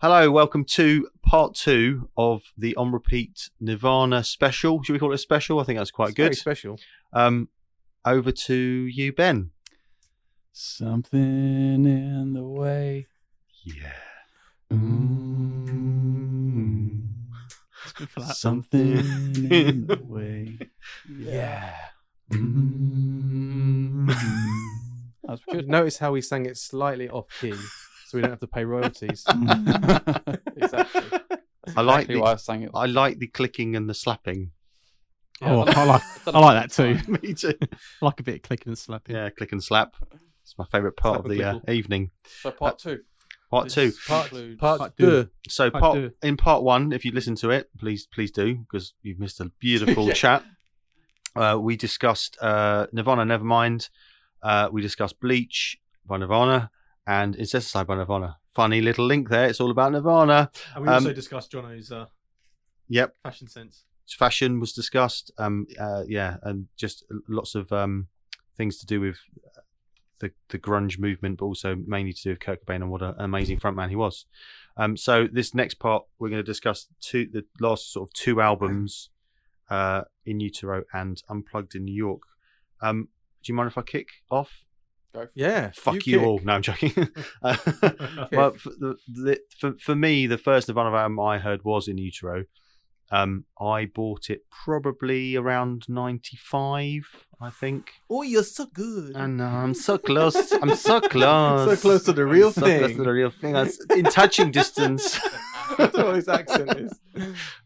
Hello, welcome to part two of the on repeat Nirvana special. Should we call it a special? I think that's quite It's very good. special. Um, over to you, Ben. Something in the way. Yeah. Mm. It's good for that. Something in the way. Yeah. Mm. That's Good. good. Notice how we sang it slightly off key, so we don't have to pay royalties. exactly. I like Exactly the why I sang it. I like the clicking and the slapping. Oh, I've I like I like that too. Me too. I like a bit of clicking and slapping. Yeah, click and slap. It's my favourite part Slap of and the uh, clickle. evening. So part two. Part two. Part, Includes- part, Part deux. deux. So Part part two. in part one, if you listen to it, please please do because you've missed a beautiful Yeah. chat. Uh, we discussed uh, Nirvana Nevermind. Uh, we discussed Bleach by Nirvana and Incesticide by Nirvana. Funny little link there. It's all about Nirvana. And we Um, also discussed Jono's uh, Yep, fashion sense. fashion was discussed. Um, uh, yeah, and just lots of um, things to do with the the grunge movement, but also mainly to do with Kurt Cobain and what an amazing frontman he was. Um, so this next part, we're going to discuss two the last sort of two albums, uh, in utero and unplugged in New York. Um, do you mind if I kick off? Go Yeah. Fuck you, kick. all. No, I'm joking. Uh, well, for, the, the, for, for me, the first Nirvana album I heard was in utero. Um, I bought it probably around '95, I think. Oh, you're so good. And uh, I'm so close. I'm so close. so close to the real so thing. close to the real thing. I was in touching distance. I what his accent is.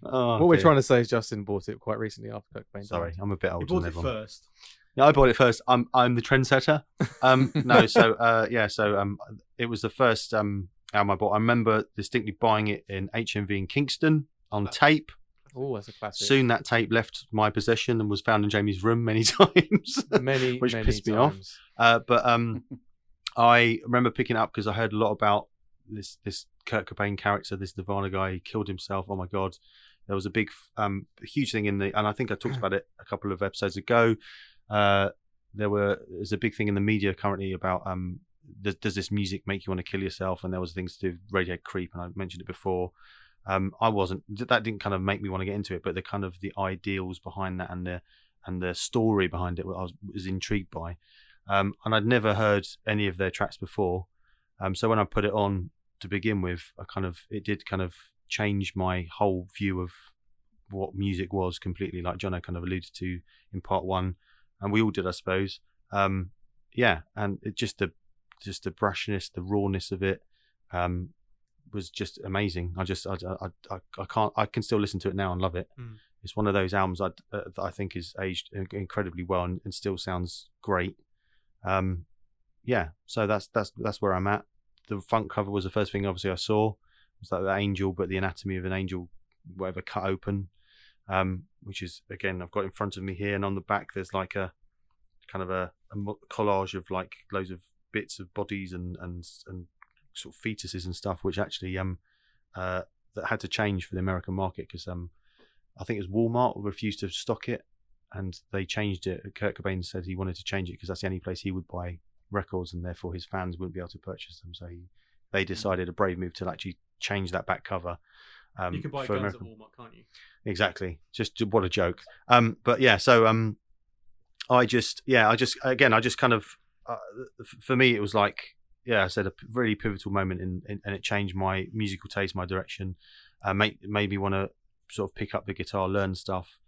Oh, what we're trying to say is Justin bought it quite recently after Kurt Cobain. Sorry. I'm a bit older. he older bought than it everyone. first. Yeah, I bought it first. I'm I'm the trendsetter. Um, no, so uh, yeah, so um, it was the first um album I bought. I remember distinctly buying it in HMV in Kingston on tape. Oh, that's a classic. Soon that tape left my possession and was found in Jamie's room many times. many, which many pissed me off. uh, but um, I remember picking it up because I heard a lot about this this Kurt Cobain character, this Nirvana guy. He killed himself. Oh my god! There was a big, um, huge thing in the, and I think I talked about it a couple of episodes ago. Uh, there were there's a big thing in the media currently about um, does, does this music make you want to kill yourself? And there was things to do Creep, and I mentioned it before. Um, I wasn't that didn't kind of make me want to get into it, but the kind of the ideals behind that and the and the story behind it, I was, was intrigued by. Um, and I'd never heard any of their tracks before. Um, so when I put it on to begin with, I kind of it did kind of change my whole view of what music was completely. Like Jono kind of alluded to in part one, and we all did, I suppose. Um, yeah, and it just the just the brashness, the rawness of it um, was just amazing. I just I, I, I, I can't I can still listen to it now and love it. Mm. It's one of those albums I, uh, that I think is aged incredibly well and, and still sounds great. Um, yeah, so that's that's that's where I'm at. The front cover was the first thing obviously I saw. It was like the angel, but the anatomy of an angel, whatever, cut open. Um, which is again I've got in front of me here, and on the back there's like a kind of a, a collage of like loads of bits of bodies and and and sort of fetuses and stuff, which actually um uh that had to change for the American market because um I think it was Walmart refused to stock it, and they changed it. Kurt Cobain said he wanted to change it because that's the only place he would buy records, and therefore his fans wouldn't be able to purchase them. So he, they decided a brave move to actually change that back cover. Um, you can buy for guns American- at Walmart, can't you? exactly just what a joke um but yeah so um i just yeah i just again i just kind of uh, for me it was like yeah i said a really pivotal moment in, in and it changed my musical taste my direction uh, made, made me want to sort of pick up the guitar learn stuff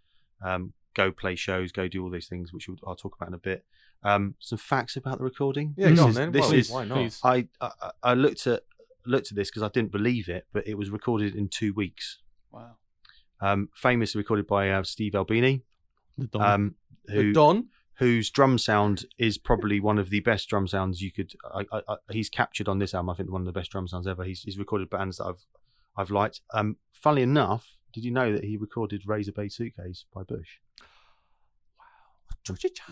um go play shows go do all these things which i'll talk about in a bit um some facts about the recording Yeah, this go on is, then. this Well, is why not? I, I I looked at looked at this because I didn't believe it, but it was recorded in two weeks. Wow. Um, famously recorded by uh, Steve Albini, The Don. um, The who Don. whose drum sound is probably one of the best drum sounds you could. I, I, I, he's captured on this album. I think one of the best drum sounds ever. He's, he's recorded bands that I've I've liked. Um, funnily enough, did you know that he recorded Razorblade Suitcase by Bush,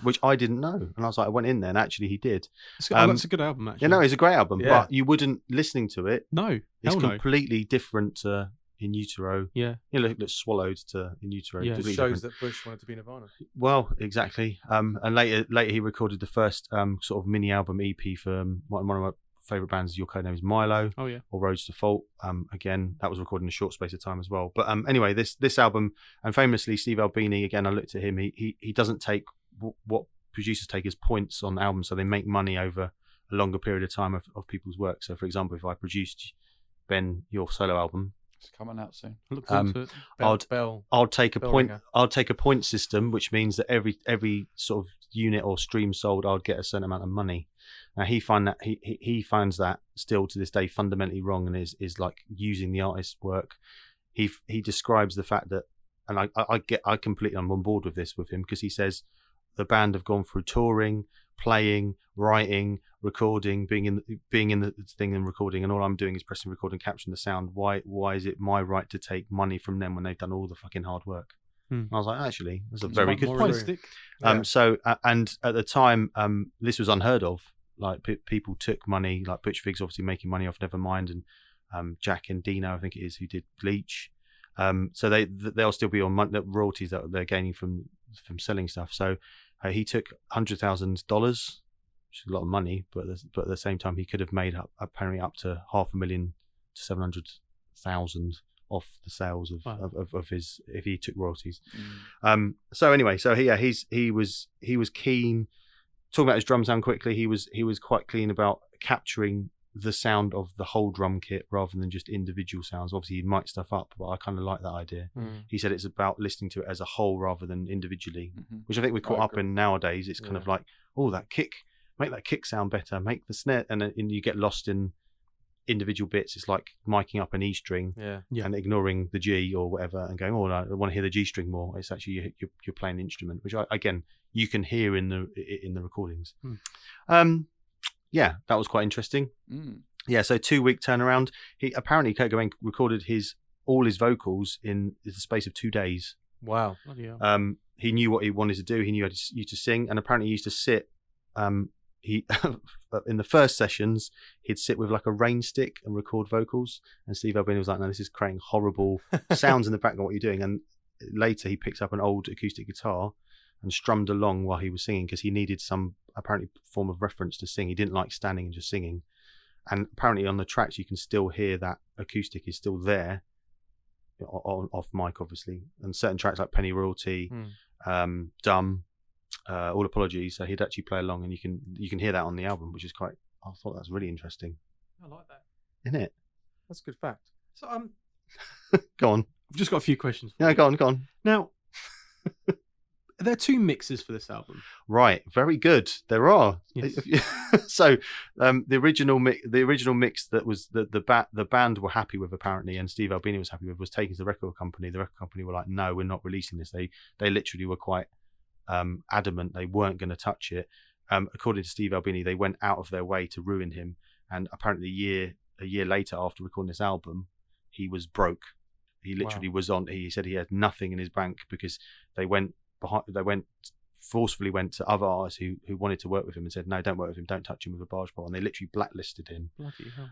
which I didn't know, and I was like, I went in there, and actually he did. It's good- oh, um, that's a good album, actually. Yeah, no, it's a great album, Yeah. but you wouldn't listening to it. no, It's hell no. completely different to In Utero. Yeah, You know, look, swallowed to In Utero. Yeah. completely shows different. that Bush wanted to be Nirvana. Well, exactly. Um, and later, later he recorded the first um, sort of mini album EP for um, one one of my favorite bands, Your Code Name is Milo Oh yeah. or Roads to Fault. Um, again, that was recorded in a short space of time as well. But um, anyway, this this album and famously Steve Albini. Again, I looked at him. He he, he doesn't take w- what producers take as points on albums, so they make money over a longer period of time of, of people's work. So, for example, if I produced Ben your solo album, It's coming out soon. I look forward Um, to it. Bell, I'd- Bell. I'll take a Bell point. ringer. I'll take a point system, which means that every every sort of unit or stream sold, I'll get a certain amount of money. Now he find that he he, he finds that still to this day fundamentally wrong, and is is like using the artist's work. He he describes the fact that, and I I I get I completely I'm on board with this with him because he says the band have gone through touring, playing, writing, recording, being in being in the thing and recording, and all I'm doing is pressing record and capturing the sound. Why why is it my right to take money from them when they've done all the fucking hard work? Hmm. I was like, actually, that's a It's very much good point. realistic. Um, Yeah. so uh, and at the time, um, this was unheard of. Like pe- people took money, like Butch Vig's obviously making money off Nevermind, and um, Jack Endino, I think it is, who did Bleach. Um, so they they'll still be on mon- royalties that they're gaining from from selling stuff. So uh, he took hundred thousand dollars, which is a lot of money, but at the- but at the same time he could have made up apparently up to half a million to seven hundred thousand off the sales of, Wow. of, of, of his if he took royalties. Mm. Um, so anyway, so he, yeah, he's he was he was keen. Talking about his drum sound quickly, he was he was quite keen about capturing the sound of the whole drum kit rather than just individual sounds. Obviously, he'd mic stuff up, but I kind of like that idea. Mm. He said it's about listening to it as a whole rather than individually, Mhm. which I think we're caught up in nowadays. It's kind of like, oh, that kick, make that kick sound better, make the snare, and, and you get lost in individual bits. It's like miking up an E string Yeah. Yeah. and ignoring the G or whatever and going, oh, no, I want to hear the G string more. It's actually you- you're, you're playing an instrument, which I, again you can hear in the in the recordings. Hmm. Um, yeah, that was quite interesting. Mm. Yeah, so two week turnaround. He apparently Kurt Cobain recorded his all his vocals in the space of two days. Wow. Um, he knew what he wanted to do. He knew how to, you to sing, and apparently he used to sit. Um, he in the first sessions he'd sit with like a rain stick and record vocals. And Steve Albini was like, "No, this is creating horrible sounds in the background. What you're doing?" And later he picked up an old acoustic guitar and strummed along while he was singing because he needed some apparently form of reference to sing. He didn't like standing and just singing. And apparently on the tracks you can still hear that acoustic is still there on off mic obviously and certain tracks like Pennyroyal Tea Hmm. um dumb uh all apologies so he'd actually play along and you can you can hear that on the album which is quite i thought that's really interesting I like that. isn't it That's a good fact. So um, go on I've just got a few questions. for yeah go on go on Now, there are two mixes for this album. Right, very good. There are. Yes. so, um, the original mix, the original mix that was the the ba- the band were happy with apparently, and Steve Albini was happy with, was taken to the record company. The record company were like, "No, we're not releasing this." They they literally were quite um, adamant they weren't going to touch it. Um, according to Steve Albini, they went out of their way to ruin him, and apparently, a year a year later, after recording this album, he was broke. He literally was on. He said he had nothing in his bank because they went behind. They went forcefully went to other artists who who wanted to work with him and said, "No, don't work with him. Don't touch him with a barge pole." And they literally blacklisted him.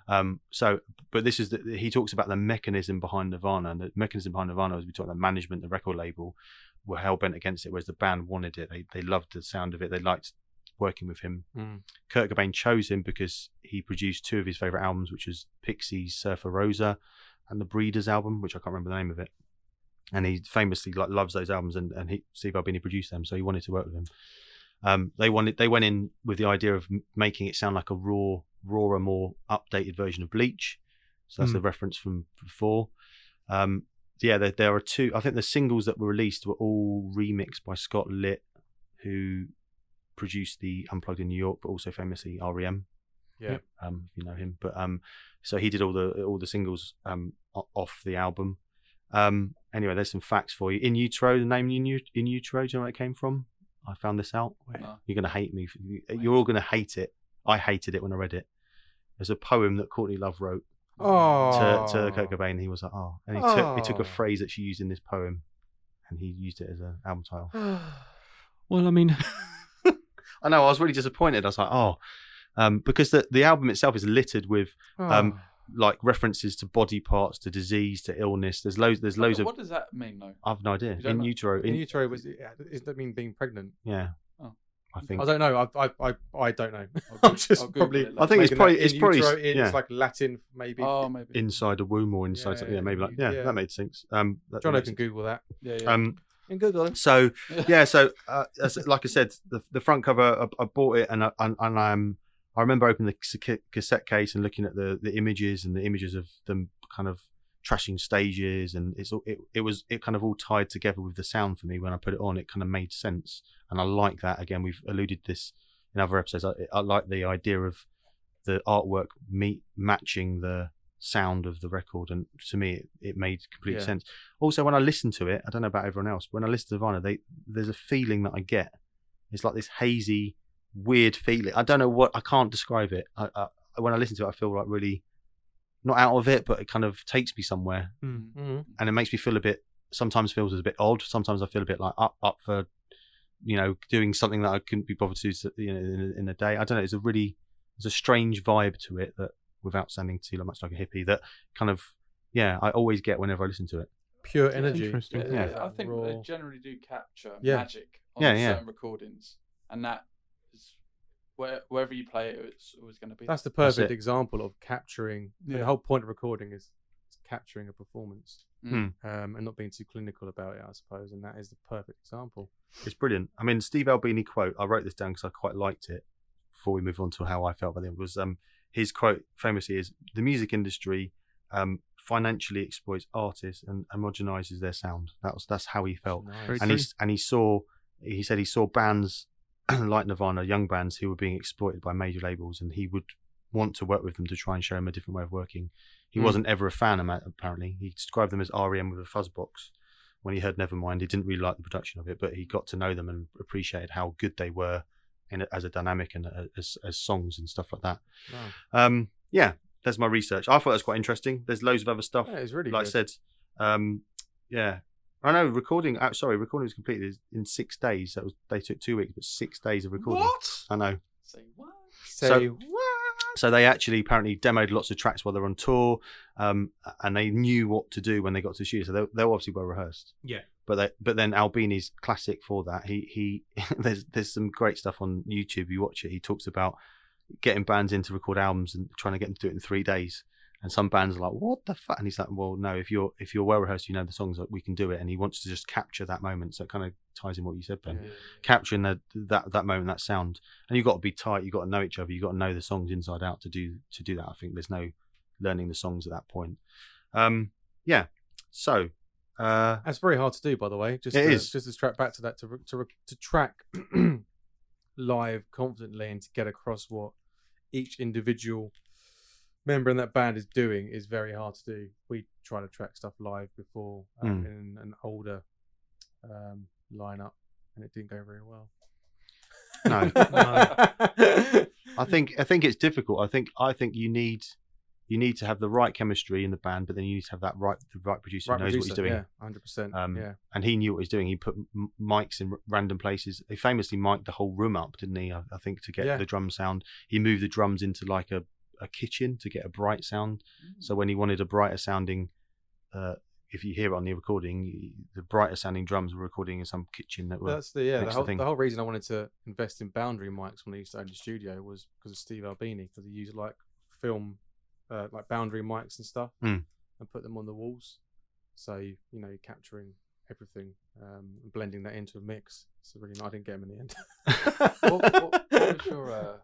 Um, so, but this is the, he talks about the mechanism behind Nirvana, and the mechanism behind Nirvana was we talk about the management, the record label were hell bent against it, whereas the band wanted it. They they loved the sound of it. They liked working with him. Mm. Kurt Cobain chose him because he produced two of his favorite albums, which was Pixies' Surfer Rosa and the Breeders album, which I can't remember the name of it. And he famously like loves those albums, and and he, Steve Albini produced them, so he wanted to work with him. Um, they wanted they went in with the idea of making it sound like a raw, rawer, more updated version of Bleach. So that's Hmm. the reference from before. Um, yeah, there, there are two. I think the singles that were released were all remixed by Scott Litt, who produced the Unplugged in New York, but also famously REM. Yeah. Um, if you know him, but um, so he did all the all the singles um off the album. Um, anyway, there's some facts for you. In Utero, the name in, U- in Utero, do you know where it came from? I found this out. No. You're gonna hate me. You're all gonna hate it. I hated it when I read it. There's a poem that Courtney Love wrote Oh. to, to Kurt Cobain. He was like, oh, and he took he took Oh. a phrase that she used in this poem, and he used it as an album title. Well, I mean, I know. I was really disappointed. I was like, oh, um, because the the album itself is littered with um, like references to body parts, to disease, to illness. There's loads. There's loads what, of. what does that mean though? I've no idea. In know? utero, in in, utero was does that mean being pregnant? yeah. Oh. I think I don't know. I I I, I don't know. I'll I'm Goog- just I'll probably. it I think it's probably- it's probably- utero in, yeah. It's like Latin, maybe. Oh, maybe. inside a womb or inside Yeah, something. Yeah, maybe like yeah, yeah. that made sense. Um, that Jono makes can. Google that. yeah, yeah. Um, In Google. so yeah, so uh, as, like I said, the, the front cover, I, I bought it, and I, and, and um, I remember opening the cassette case and looking at the, the images and the images of them kind of trashing stages, and it's all, it it was it kind of all tied together with the sound for me when I put it on. It kind of made sense, and I like that. Again, we've alluded this in other episodes. I, I like the idea of the artwork meet matching the sound of the record, and to me, it, it made complete Yeah. sense. Also, when I listen to it, I don't know about everyone else, but when I listen to Nirvana, they there's a feeling that I get. It's like this hazy, weird feeling. I don't know what I can't describe it. I, I, when I listen to it, I feel like really not out of it, but it kind of takes me somewhere, Mm-hmm. and it makes me feel a bit. Sometimes feels a bit odd. Sometimes I feel a bit like up up for, you know, doing something that I couldn't be bothered to, you know, in, a- in a day. I don't know. It's a really, there's a strange vibe to it that, without sounding too much like a hippie, that kind of, yeah, I always get whenever I listen to it. Pure That's energy. interesting. Yeah. Yeah, I think raw- they generally do capture Yeah. magic on Yeah, yeah. certain recordings, and that is where, wherever you play it, it's always going to be. That's the perfect it. example of capturing. Yeah. The whole point of recording is, is capturing a performance Mm. um, and not being too clinical about it, I suppose. And that is the perfect example. It's brilliant. I mean, Steve Albini quote. I wrote this down because I quite liked it. Before we move on to how I felt about it, was um, his quote famously is the music industry um, financially exploits artists and homogenizes their sound. That was that's how he felt. Nice. And he and he saw he said he saw bands like Nirvana, young bands who were being exploited by major labels, and he would want to work with them to try and show them a different way of working. He Mm. wasn't ever a fan. Apparently, he described them as REM with a fuzz box. When he heard Nevermind, he didn't really like the production of it, but he got to know them and appreciated how good they were in a, as a dynamic and a, as as songs and stuff like that. Wow. Um, yeah, that's my research. I thought that was quite interesting. There's loads of other stuff Yeah, it's really like good. I said, um, yeah. I know recording. Uh, sorry, recording was completed in six days. That was they took two weeks, but six days of recording. What? I know. Say what? Say So- what? So they actually apparently demoed lots of tracks while they're on tour, um, and they knew what to do when they got to the studio. So they, they were obviously well rehearsed. Yeah. But they, but then Albini's classic for that. He he. there's there's some great stuff on YouTube. You watch it. He talks about getting bands in to record albums and trying to get them to do it in three days. And some bands are like, "What the fuck?" And he's like, "Well, no. If you're if you're well rehearsed, you know the songs. Like, we can do it." And he wants to just capture that moment. So it kind of ties in what you said, Ben. Yeah. Capturing that that that moment, that sound. And you've got to be tight. You've got to know each other. You've got to know the songs inside out to do to do that. I think there's no learning the songs at that point. Um, yeah. So, uh, That's very hard to do, by the way. Just It to, is. just to track back to that to to to track live confidently and to get across what each individual member in that band is doing is very hard to do. We try to track stuff live before um, Mm. in an older um, lineup, and it didn't go very well. No. no. I think I think it's difficult. I think I think you need you need to have the right chemistry in the band, but then you need to have that right the right producer Right who knows what he's doing. Yeah, hundred percent. Um, Yeah, And he knew what he was doing. He put m- mics in r- random places. He famously mic'd the whole room up, didn't he? I, I think to get Yeah. the drum sound. He moved the drums into like a, a kitchen to get a bright sound. So when he wanted a brighter sounding, uh, if you hear it on the recording, the brighter sounding drums were recording in some kitchen that were. That's the yeah. The whole, the the whole reason I wanted to invest in boundary mics when I used to own the studio was because of Steve Albini because he used like film, uh, like boundary mics and stuff, Mm. and put them on the walls. So you, you know you're capturing everything, um, and blending that into a mix. So really, I didn't get him in the end. what, what, what was your uh,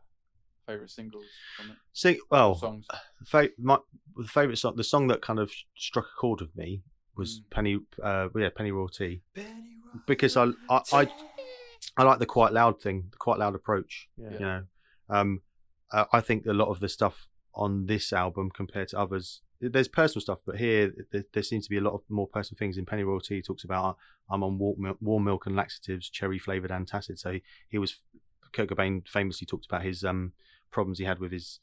favorite singles from it? See, well, Songs. fa- my the favorite song, the song that kind of struck a chord with me was Mm. Penny, uh, yeah, Pennyroyal Tea, because I, I, I, I like the quite loud thing, the quite loud approach. Yeah. You know, um, uh, I think a lot of the stuff on this album compared to others, there's personal stuff, but here there, there seems to be a lot of more personal things. In Pennyroyal Tea, he talks about I'm on warm milk, warm milk and laxatives, cherry flavored antacid. So he, he was Kurt Cobain famously talked about his um problems he had with his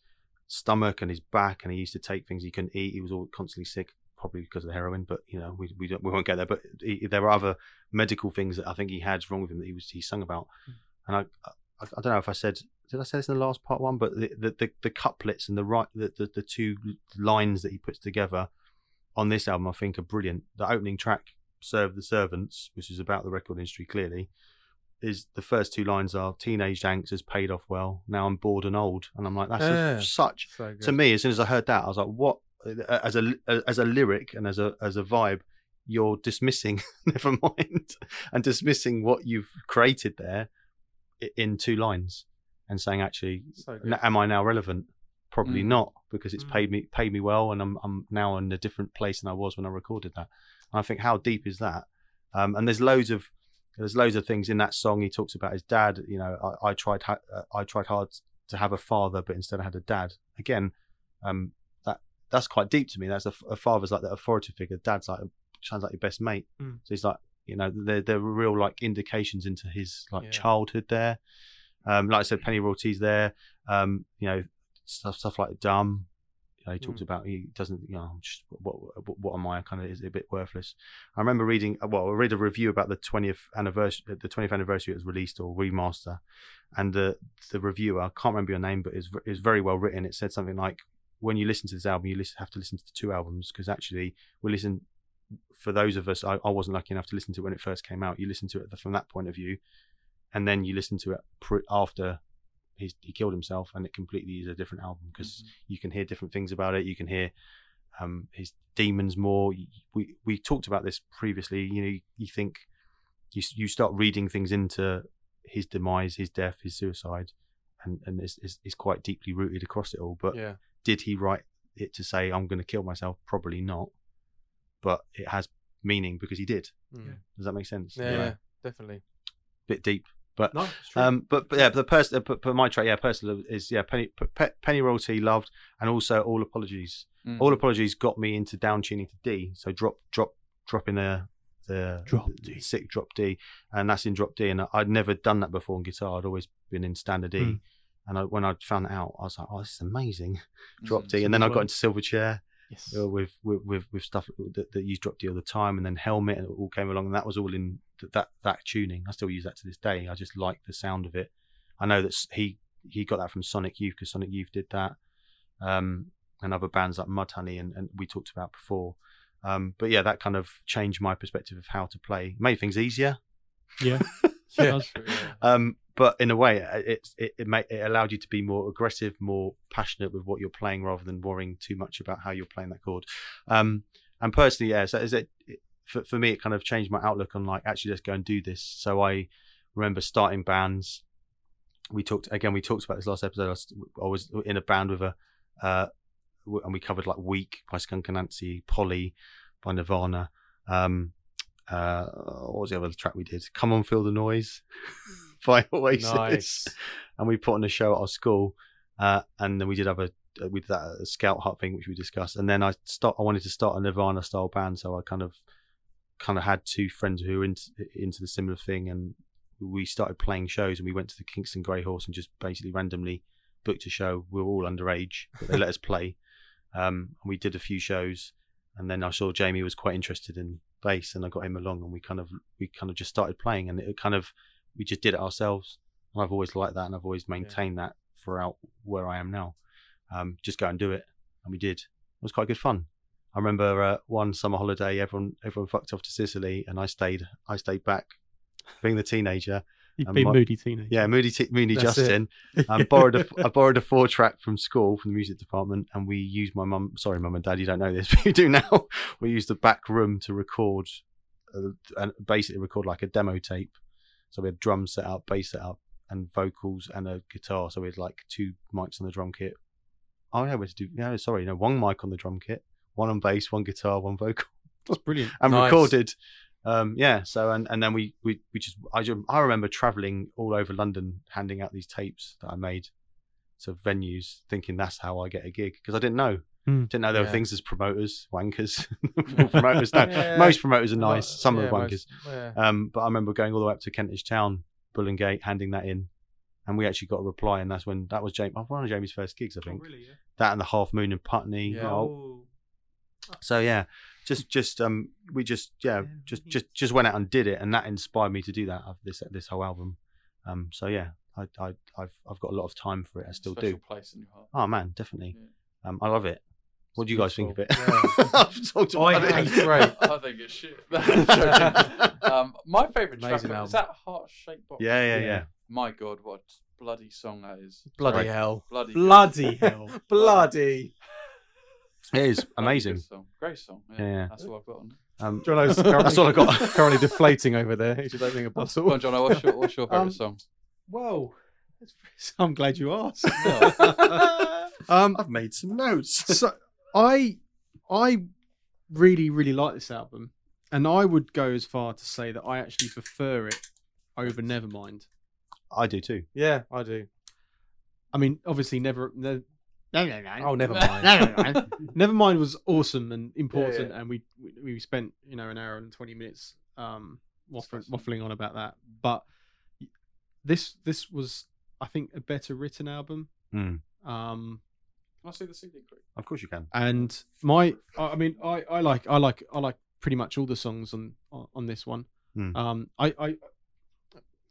stomach and his back, and he used to take things he couldn't eat. He was all constantly sick, probably because of the heroin. But you know, we we, don't, we won't get there. But he, there were other medical things that I think he had wrong with him that he was he sung about. Hmm. And I, I I don't know if I said did I say this in the last part one, but the the, the, the couplets and the right the, the the two lines that he puts together on this album, I think, are brilliant. The opening track, "Serve the Servants," which is about the record industry, clearly. Is the first two lines are teenage angst has paid off well. Now I'm bored and old, and I'm like that's a- Yeah. such So to me. As soon as I heard that, I was like, what? As a as a lyric and as a as a vibe, you're dismissing. never mind, and dismissing what you've created there in two lines, and saying actually, So am I now relevant? Probably Mm. not, because it's Mm. paid me paid me well, and I'm I'm now in a different place than I was when I recorded that. And I think how deep is that? Um, and there's loads of there's loads of things in that song. He talks about his dad. You know, I, I tried ha- uh, I tried hard to have a father, but instead I had a dad. Again, um, that that's quite deep to me. That's a father's like the authoritative figure. Dad's like sounds like your best mate. Mm. So he's like, you know, there there were real like indications into his like Yeah. childhood there. Um, like I said, Pennyroyal Tea's there. Um, you know, stuff stuff like dumb. You know, he talks Mm. about he doesn't. You know, just what what, what am I? Kind of is a bit worthless. I remember reading. Well, I read a review about the twentieth anniversary. The twentieth anniversary it was released or remaster, and the the reviewer I can't remember your name, but is is very well written. It said something like, "When you listen to this album, you listen, have to listen to the two albums because actually we listen." For those of us, I, I wasn't lucky enough to listen to it when it first came out. You listen to it from that point of view, and then you listen to it pr- after he's, he killed himself, and it completely is a different album because you can hear different things about it. You can hear um, his demons more. We we talked about this previously. You know, you, you think you you start reading things into his demise, his death, his suicide, and and it's, it's, it's quite deeply rooted across it all. But yeah. did he write it to say I'm going to kill myself? Probably not. But it has meaning because he did. Mm. Does that make sense? Yeah, yeah, definitely. Bit deep. No. Um, but, but yeah, the person, but, but my track, yeah, personal is yeah, penny Pe- Pennyroyal Tea loved, and also all apologies. Mm. All apologies got me into down tuning to D. So drop, drop, drop in the the Drop D. sick drop D, and that's in drop D. And I'd never done that before on guitar. I'd always been in standard E. Mm. And I, when I found that out, I was like, "Oh, this is amazing!" Drop Mm. D, and then I got into Silverchair yes. uh, with, with with with stuff that, that used drop the all the time, and then Helmet, and it all came along, and that was all in th- that that tuning. I still use that to this day. I just like the sound of it. I know that he he got that from Sonic Youth because Sonic Youth did that, um, and other bands like Mudhoney, and, and we talked about before. Um, but yeah, that kind of changed my perspective of how to play. Made things easier, Yeah. Yeah. um, but in a way, it it it, made, it allowed you to be more aggressive, more passionate with what you're playing, rather than worrying too much about how you're playing that chord. Um, and personally, yeah, so is it, it for for me? It kind of changed my outlook on like actually let's go and do this. So I remember starting bands. We talked again. We talked about this last episode. I was, I was in a band with a, uh, and we covered like "Weak" by Skunk Anansi, "Polly" by Nirvana. Um, uh, what was the other track we did? "Come on, Feel the Noise" by Oasis Nice. and we put on a show at our school, uh, and then we did have a we did that scout hut thing which we discussed, and then I start I wanted to start a Nirvana style band, so I kind of kind of had two friends who were into into the similar thing, and we started playing shows, and we went to the Kingston Grey Horse and just basically randomly booked a show. We were all underage, but they let us play, um, and we did a few shows, and then I saw Jamie was quite interested in bass, and I got him along, and we kind of we kind of just started playing, and it kind of we just did it ourselves. And I've always liked that, and I've always maintained that throughout where I am now. Um, just go and do it, and we did. It was quite good fun. I remember uh, one summer holiday, everyone everyone fucked off to Sicily, and I stayed. I stayed back, being the teenager. You've been my- moody teenager. Yeah, Moody T- Moody That's Justin. I borrowed a I borrowed a four track from school from the music department, and we used my mum. Sorry, mum and dad, you don't know this, but you do now. We used the back room to record, uh, and basically record like a demo tape. So we had drums set up, bass set up, and vocals and a guitar. So we had like two mics on the drum kit. Oh yeah, we had to do. No, sorry, no, one mic on the drum kit, one on bass, one guitar, one vocal That's brilliant. and Nice. recorded. Um, yeah. So and and then we we we just I just, I remember traveling all over London handing out these tapes that I made to venues, thinking that's how I get a gig because I didn't know. Hmm. Didn't know there were things as promoters, wankers. Promoters, no, Yeah. most promoters are Well, nice. Some yeah, are wankers. most- yeah. Um, but I remember going all the way up to Kentish Town, Bull and Gate, handing that in, and we actually got a reply, and that's when that was James, one of Jamie's first gigs, I Oh, think. really? Yeah. That and the Half Moon in Putney. Yeah. Oh, so yeah, just just um we just yeah Yeah, just just just went out and did it, and that inspired me to do that of this this whole album. Um, so yeah, I I I've I've got a lot of time for it. I still Special do. place in your heart. Oh man, definitely. Yeah. Um, I love it. What do you guys think of it? Yeah. I've talked I about hate it. it. Great. I think it's shit. Um, my favourite track Amazing of it- album. is that Heart Shaped Box. Yeah, yeah, Yeah. yeah. My God, what bloody song that is. Bloody Right. hell. Bloody. Bloody hell. Bloody. It is amazing. good song. Great song. Yeah, Yeah, yeah. That's all I've got on. Um, Jono's currently, That's all I got. currently deflating over there. He's just opening a Go bottle. on, John. What's your, what's your favourite Um, song? Whoa. I'm glad you asked. Yeah. um, I've made some notes. so I I really really like this album, and I would go as far to say that I actually prefer it over Nevermind. I do too. yeah, I do. I mean, obviously, never. No, no, no, no. Oh, never mind. No, no, no. Nevermind was awesome and important, Yeah, yeah. and we, we we spent you know an hour and twenty minutes um waffling, waffling on about that. But this this was, I think, a better written album. Mm. Um, Can I see the CD quick? Of course you can. and my I I mean I, I like I like I like pretty much all the songs on on, on this one. Hmm. Um, I I.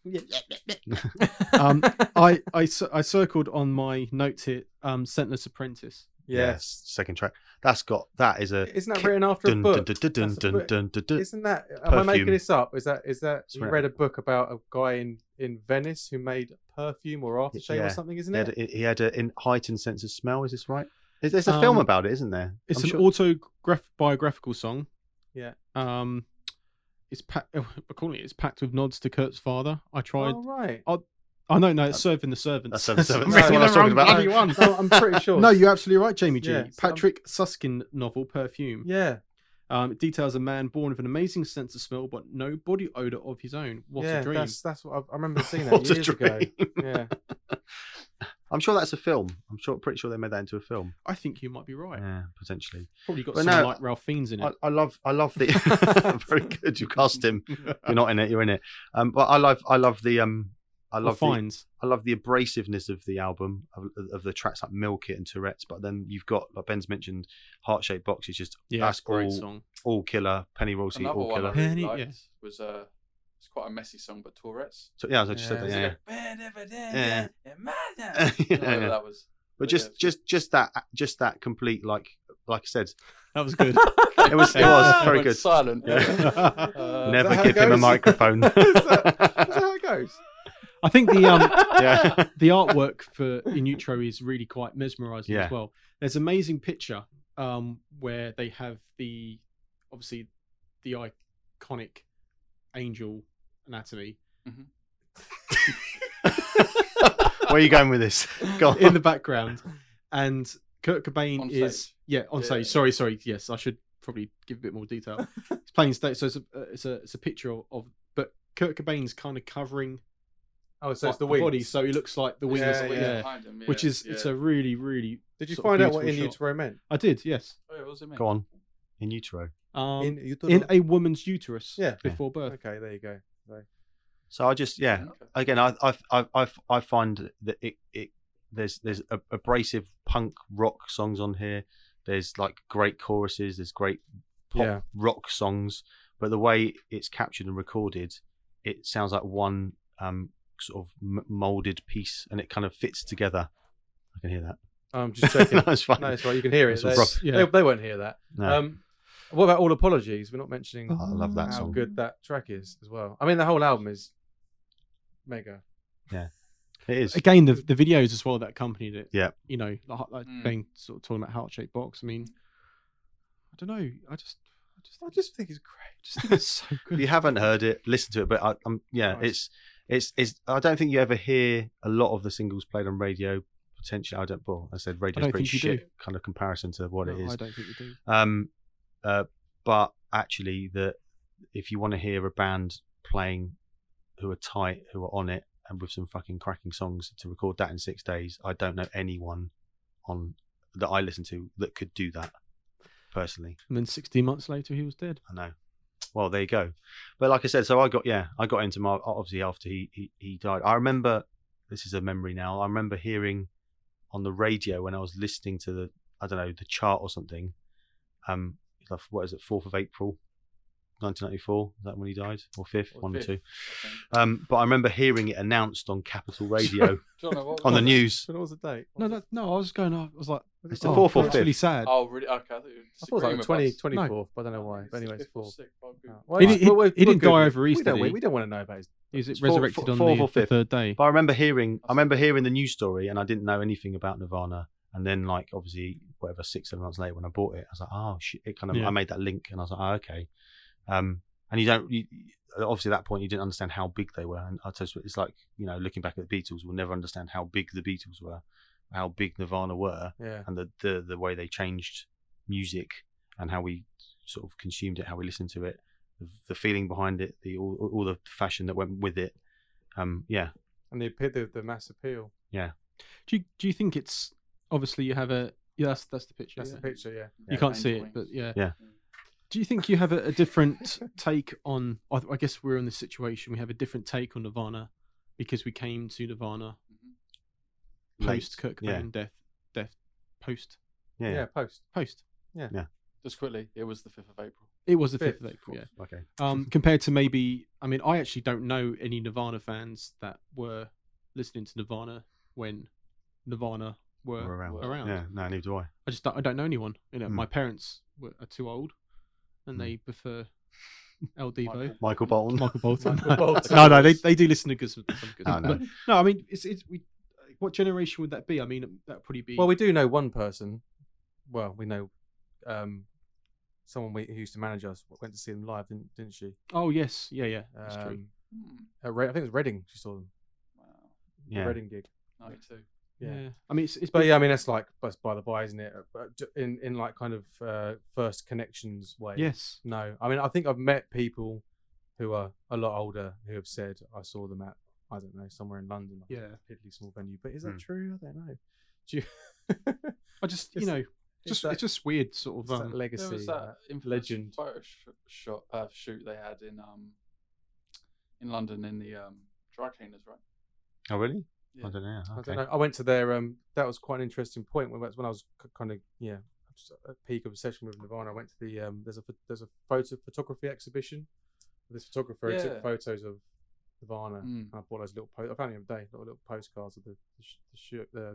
um, I, I I circled on my notes here. Um, Scentless Apprentice. Yes. Second track. That's got that is a Isn't that ki- written after a dun, book? dun, dun, dun, That's a dun, book. dun, dun, dun. Isn't that? Am I making this up? Is that is that It's you read a book about a guy in in Venice who made perfume or aftershave Yeah. or something? Isn't He had, it? a, he had a in heightened sense of smell. Is this right? Is there's a film Um, about it, isn't there? It's I'm an sure- autobiographical song. Yeah. Um, it's pa- according it's packed with nods to Kurt's father. I tried. Oh right. I don't know. It's serving the servants. That's Serving Servants. I'm That's reading what I was the talking about. one. No, I'm pretty sure. No, you're absolutely right, Jamie G. Yeah, so I'm- Patrick Süskind novel, Perfume. Yeah. Um, it details a man born with an amazing sense of smell, but no body odor of his own. What yeah, a dream! that's that's what I, I remember seeing that What a years ago. dream. Yeah. I'm sure that's a film. I'm sure, pretty sure they made that into a film. I think you might be right. Yeah, potentially. Probably got But someone no, like Ralph Fiennes in I, it. I love, I love the. very good. You cast him. You're not in it. You're in it. Um, but I love, I love the, um, I love the, Fiennes. I love the abrasiveness of the album of, of the tracks like Milk It and Tourette's. But then you've got, like Ben's mentioned, Heart Shaped Box is just Yeah, that's that's a great all, song. all killer. Pennyroyal Tea, Another all one I killer. really Penny, liked yeah. was uh, it's quite a messy song, but Tourette's. So yeah, as I just Yeah, said that. Yeah. Yeah. Yeah. Yeah. That was. But But just, yeah. just, just that, just that complete, like, like I said, That was good. it was, it was very good. Silent. Yeah. Uh, Never give him a microphone. is, that, is that how it goes? I think the um yeah. the artwork for In Utero is really quite mesmerizing Yeah. as well. There's an amazing picture um where they have the obviously the iconic angel anatomy Where are you going with this? Go on. in the background, and Kurt Cobain On is stage. yeah on Yeah. stage. Sorry, sorry. Yes, I should probably give a bit more detail. it's playing stage, so it's a uh, it's a it's a picture of, of but Kurt Cobain's kind of covering Oh, so it's like, the wings. body, so he looks like the wings. Yeah, Yeah, yeah. behind him, yeah, which is it's a really really. Did you find out what in beautiful shot. utero meant? I did, yes. Oh, yeah, what was it mean? Go on. In utero. Um, in in, a woman's uterus. Yeah. before birth. Okay, there you go. So I just, yeah. Again, I, I, I, I, I find that it, it, there's, there's abrasive punk rock songs on here. There's like great choruses. There's great pop Yeah. rock songs. But the way it's captured and recorded, it sounds like one um, sort of m- molded piece, and it kind of fits together. I can hear that. I'm just checking. no, it's fine. no, it's right. You can hear it. They. Yeah. they, they won't hear that. No. Um, what about all apologies? We're not mentioning Oh, I love that how song. good that track is as well. I mean, the whole album is mega. Yeah. It is. Again, the the videos as well that accompanied it. Yeah. You know, like, like Mm. being sort of talking about heart shaped box. I mean, I don't know. I just, I just, I just think it's great. just think it's so if good. you haven't heard it, listen to it. But I, I'm yeah, Nice. it's it's it's. I don't think you ever hear a lot of the singles played on radio. Potentially, I don't. Well, I said radio's don't pretty think you do. shit kind of comparison to what No, it is. I don't think you do. Um, uh, but actually, the if you want to hear a band playing who are tight, who are on it, and with some fucking cracking songs to record that in six days, I don't know anyone on that I listen to that could do that. Personally, And then 16 months later, he was dead. I know. Well, there you go. But like I said, so I got yeah, I got into my obviously after he he, he died. I remember this is a memory now. I remember hearing on the radio when I was listening to the I don't know the chart or something. Um, like, what is it? Fourth of April, nineteen ninety four. Is that when he died or fifth? Or One fifth, or two. Um, but I remember hearing it announced on Capital Radio John, what on the news. So what was the date? No, no, no. I was going. I was like, It's the Oh, fourth or that's really sad. Oh, really? Okay. I, thought you I thought it was like disagreeing 20, with us. 24th, but I don't know why. But anyway, it's Fifth fourth. sixth, I'll Google. Well, He it's- didn't- well, he didn't we'll die Google it. over We Easter, don't- We, we don't want to know about his. Is it It's four- resurrected four- on fourth the, or the fifth. third day? But I remember hearing, I remember hearing the news story, and I didn't know anything about Nirvana. And then, like, obviously, whatever six, seven months later, when I bought it, I was like, oh shit! It kind of, Yeah. I made that link, and I was like, oh, okay. Um, and you don't, you, obviously, at that point, you didn't understand how big they were. And I just, it's like, you know, looking back at the Beatles, we'll never understand how big the Beatles were, how big Nirvana were, Yeah. and the the the way they changed music and how we sort of consumed it, how we listened to it, the, the feeling behind it, the all, all the fashion that went with it. Um, yeah, And the, appeal- the the mass appeal. Yeah. Do you, do you think it's obviously you have a yeah that's that's the picture. That's yeah. the picture. Yeah. You Yeah, can't see Angel it, but yeah. Yeah. Do you think you have a, a different take on? I, I guess we're in this situation. We have a different take on Nirvana because we came to Nirvana Late. post Kurt Yeah. Cobain death, death post yeah, Yeah. yeah. Post. post. Yeah, yeah. Just quickly, it was the 5th of April. It was the Fifth, fifth of April. Yeah. Okay. Um, compared to maybe, I mean, I actually don't know any Nirvana fans that were listening to Nirvana when Nirvana were We're around. around. Yeah, no, neither do I. I just don't, I don't know anyone. You know, Hmm. my parents were, are too old, and Hmm. they prefer El Devo. Michael. Michael Bolton. Michael Bolton. Michael Bolton. no, no, they they do listen to good some some good Oh, stuff. no. But no, I mean, it's it's we. What generation would that be? I mean, that would probably be. Well, we do know one person. Well, we know um, someone we, who used to manage us went to see them live, didn't, didn't she? oh yes, yeah, yeah, that's true. Um, Hmm. at Re- I think it was Reading. She saw them. Wow. The Yeah. Reading gig. 92. Yeah. Yeah. I mean, it's, it's But been- yeah, I mean that's like that's by the by, isn't it? But In in like kind of uh, first connections way. yes, No, I mean I think I've met people who are a lot older who have said I saw them at I don't know somewhere in London. like a Yeah. piddly small venue. But is that Hmm. true? I don't know. Do you? I just you It's- know, it's just that- it's just weird, sort it's of. that Um, legacy. There was that- that infamous legend. photo sh- shot uh, shoot they had in um in London in the um dry cleaners, right? Oh, really? Yeah. I don't know. I don't know. I went to their. Um, that was quite an interesting point when, when I was kind of yeah just at peak of obsession with Nirvana. I went to the um, there's a there's a photo photography exhibition. This photographer Yeah. took photos of Nirvana. Mm. And I bought those little. Po- I found them the other day. Little, little postcards of the the, sh- the shirt. The,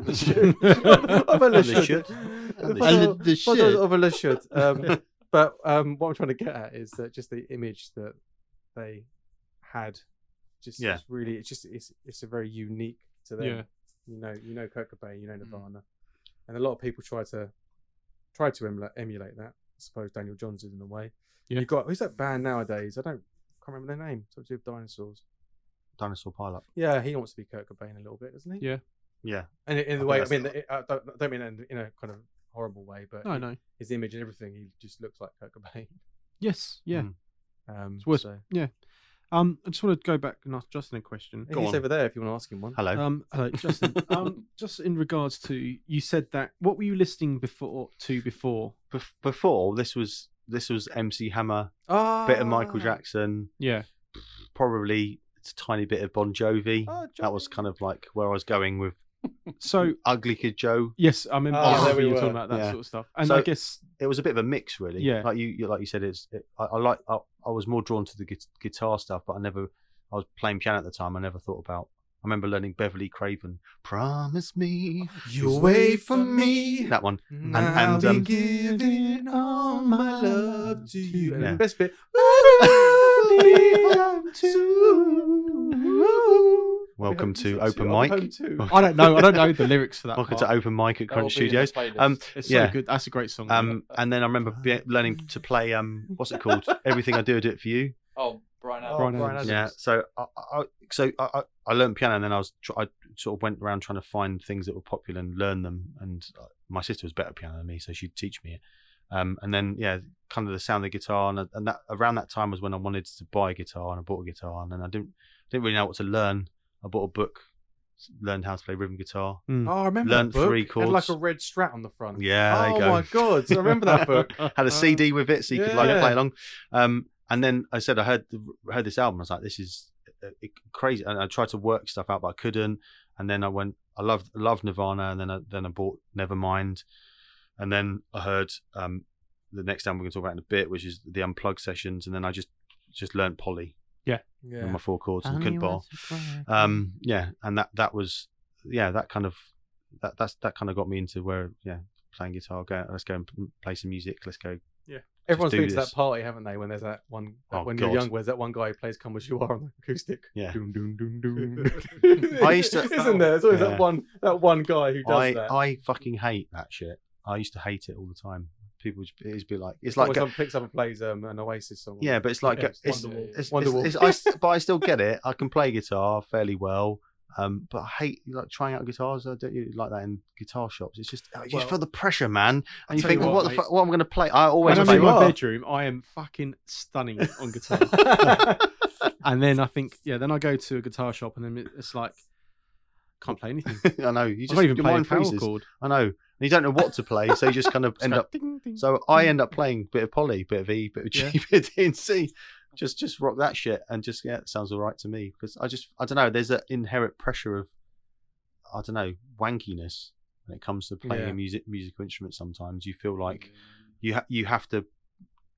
the shirt. of a The shirt. shirt. The The shirt. The photos shirt. of a shirt. Um, but um, what I'm trying to get at is that just the image that they had, just Yeah. is really, it's just it's it's a very unique to them. Yeah. You know, you know Kurt Cobain, you know Mm. Nirvana, and a lot of people try to try to emulate, emulate that. I suppose Daniel Johns is in a way. Yeah. You've got who's that band nowadays? I don't can't remember their name. Something to do with dinosaurs. Dinosaur pile up. Yeah, he wants to be Kurt Cobain a little bit, doesn't he? Yeah. Yeah. And in I the think way, I mean, the- it- I don't, I don't mean in, in a kind of horrible way, but no, no. his image and everything, he just looks like Kurt Cobain. Yes, yeah. Mm. Um, It's worth- so- Um, I just want to go back and ask Justin a question. Go he's on. over there if you want to ask him one. Hello. Um, hello, Justin. um, just in regards to you said that what were you listening before to before? Bef- before this was this was MC Hammer, Oh, bit of Michael Jackson, Yeah, probably it's a tiny bit of Bon Jovi. Oh, That was kind of like where I was going with so Ugly Kid Joe. yes, I remember Oh, I there we you were were. talking about that Yeah. sort of stuff, and So- I guess It was a bit of a mix, really. Yeah. Like you, you like you said, it's. It, I, I like. I, I was more drawn to the gu- guitar stuff, but I never. I was playing piano at the time. I never thought about. I remember learning Beverly Craven. Promise me You'll wait for me. that one. And, and, um, giving all my love to you. And Yeah. the best bit. Welcome to open two, mic. I don't know. I don't know the lyrics for that. Welcome part. to open mic at That Crunch be in the Studios. Um, It's yeah. so good. That's a great song. Um, and then I remember be- learning to play. Um, what's it called? Everything I do, I do it for you. oh, Brian Oh, Adams. Bryan Adams. Yeah. So I, I so I, I- I learned piano, and then I was tr- I sort of went around trying to find things that were popular and learn them. And uh, my sister was better at piano than me, so she'd teach me it. Um, and then yeah, kind of the sound of the guitar, and, and that around that time was when I wanted to buy a guitar, and I bought a guitar, and then I didn't didn't really know what to learn. I bought a book, learned how to play rhythm guitar. Mm. Oh, I remember Learned that book. three It had like a red strat on the front. Yeah, there oh you go. my god! I remember that book. had a CD with it, so you could like Yeah. play along. Um, and then I said I heard the, heard this album. I was like, this is uh, crazy. And I tried to work stuff out, but I couldn't. And then I went. I loved loved Nirvana, and then I, then I bought Nevermind, and then I heard um, the next album we're going to talk about in a bit, which is the Unplugged sessions. And then I just just learned Polly Yeah. on my four chords and couldn't bar. Um, yeah, and that that was yeah that kind of that that's that kind of got me into where yeah playing guitar. Go let's go and play some music. Let's go. Yeah, everyone's do been to that party, haven't they? When there's that one, that Oh, when God. you're young, where's that one guy who plays "Come As You Are" on the acoustic? Yeah. Doom, doom, doom, doom. I used to- Isn't there? There's always Yeah. that one, that one guy who does I that. I fucking hate that shit. I used to hate it all the time. People it'd be like it's Like someone picks up and plays um, an Oasis song. yeah, but it's like Yeah, it's, it's it's, Wonderwall. it's, Wonderwall. it's- I but I still get it. I can play guitar fairly well. Um, but I hate like trying out guitars. I don't you like that in guitar shops. It's just you Well, just feel the pressure, man. And you think, you well, what, what the fuck? What am I going to play? I always When I'm in my bedroom, I am fucking stunning on guitar. and then I think, yeah, then I go to a guitar shop and then it's like, can't play anything. I know. You I just can't even your play a power chord. I know. You don't know what to play, so you just kind of end up. ding, ding. So I end up playing a bit of Polly, bit of E, bit of G, Yeah. bit of D and C. Just just rock that shit and just yeah, it sounds all right to me because I just I don't know. There's an inherent pressure of I don't know wankiness when it comes to playing Yeah. a music musical instrument. Sometimes you feel like mm. you ha- you have to.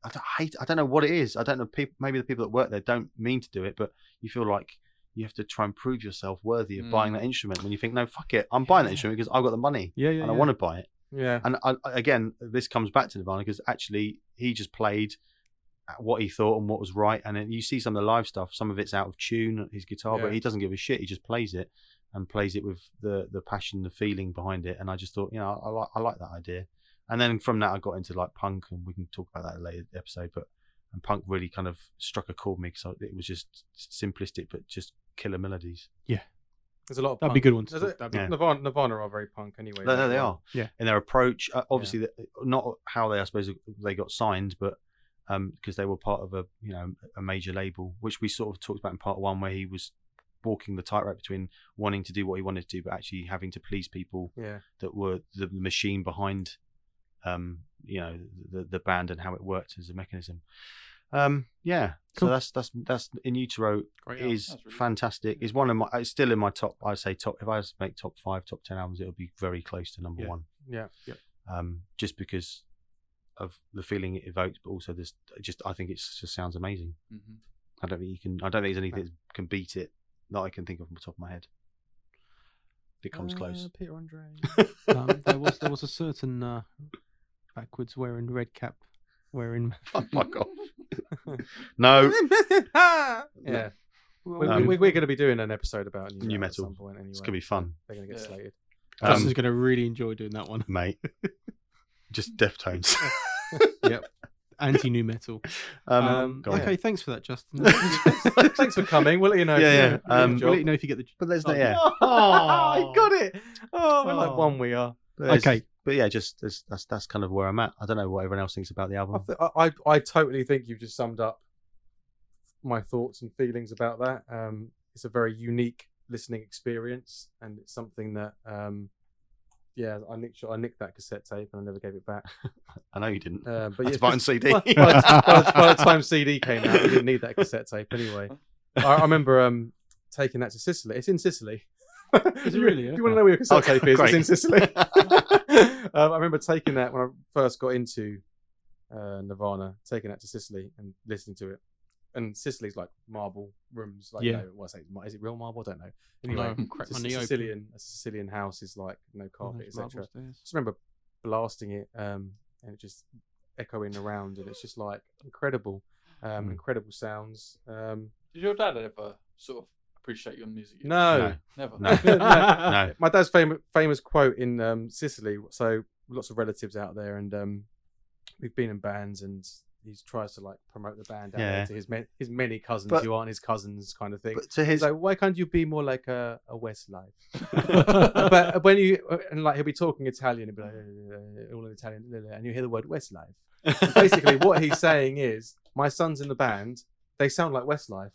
I don't hate. I don't know what it is. I don't know. People maybe the people that work there don't mean to do it, but you feel like you have to try and prove yourself worthy of buying Mm. that instrument. When you think, no, fuck it, I'm buying that instrument because I've got the money yeah, yeah, and I yeah. want to buy it. yeah. And I, I- again, this comes back to Nirvana because actually he just played what he thought and what was right. And then you see some of the live stuff. Some of it's out of tune, his guitar, Yeah. but he doesn't give a shit. He just plays it and plays it with the the passion, the feeling behind it. And I just thought, you know, I, like I like that idea. And then from that, I got into like punk, and we can talk about that in a later episode. But and punk really kind of struck a chord with me because it was just simplistic, but just killer melodies. Yeah. There's a lot of. That'd be good one to There's a- that'd be- Yeah. Nirvana, Nirvana are very punk anyway. No, no, they are. Yeah. In their approach, uh, obviously, the, not how they, I suppose, they got signed, but because they were part of a, you know, a major label, which we sort of talked about in part one, where he was walking the tightrope between wanting to do what he wanted to do, but actually having to please people Yeah. that were the machine behind, um, you know, the the band and how it worked as a mechanism. Um, yeah, Cool. so that's that's that's in utero Great album. is really fantastic. Is one of my. It's still in my top. I'd say top. If I was to make top five, top ten albums, it'll be very close to number Yeah. one. Yeah. Um, just because of the feeling it evokes, but also this. Just I think it just sounds amazing. Mhm. I don't think you can. I don't think there's anything that can beat it that I can think of from the top of my head. It comes close. Uh, Peter Andre. um, there was there was a certain uh, backwards wearing red cap wearing. Oh, Fuck off. no. yeah. Well, We, Um, we, we're going to be doing an episode about new, New metal, metal. at some point anyway. It's gonna be fun, They're going to get Yeah. slated. Justin's um, going to really enjoy doing that one. mate. Just Deftones. Yep. Anti new metal. um, Um, go on. okay, thanks for that, Justin. Thanks for coming. We'll let you know. Yeah, if you- yeah. you get Um, the we'll let you know if you get the. But there's Oh, no yeah. Oh, you got it. Oh, we're Oh. like one we are. There's- Okay. But yeah, just that's, that's that's kind of where I'm at. I don't know what everyone else thinks about the I, album. th- I, I totally think you've just summed up my thoughts and feelings about that. Um, it's a very unique listening experience, and it's something that, um, yeah, I nicked, I nicked that cassette tape and I never gave it back. I know you didn't. Uh, but That's yeah, buying CD. by, by the- by the- by the time CD came out, we didn't need that cassette tape anyway. I, I remember um, taking that to Sicily. It's in Sicily. Is it really? If you want to know where your cassette Okay, tape is, great. it's in Sicily. Um, I remember taking that when I first got into uh, Nirvana, taking that to Sicily and listening to it. And Sicily's like marble rooms. Like, Yeah. you know, what I say, is it real marble? I don't know. Anyway, No, crack it's my a knee open. Sicilian, a Sicilian house is like no carpet, Those etc. just remember blasting it um, and it just echoing around, and it's just like incredible, um, Mm. incredible sounds. Um, Did your dad ever sort of appreciate your music? no, Never. No. No. no. my dad's famous famous quote in um, Sicily. So lots of relatives out there, and um, we've been in bands, and he tries to like promote the band out Yeah. there to his ma- his many cousins But- who aren't his cousins, kind of thing. But to He's his like, why can't you be more like a, a Westlife? but when you and like he'll be talking Italian, he'll be like "Uh, all in Italian, and you hear the word Westlife. Basically, what he's saying is, my sons in the band, they sound like Westlife.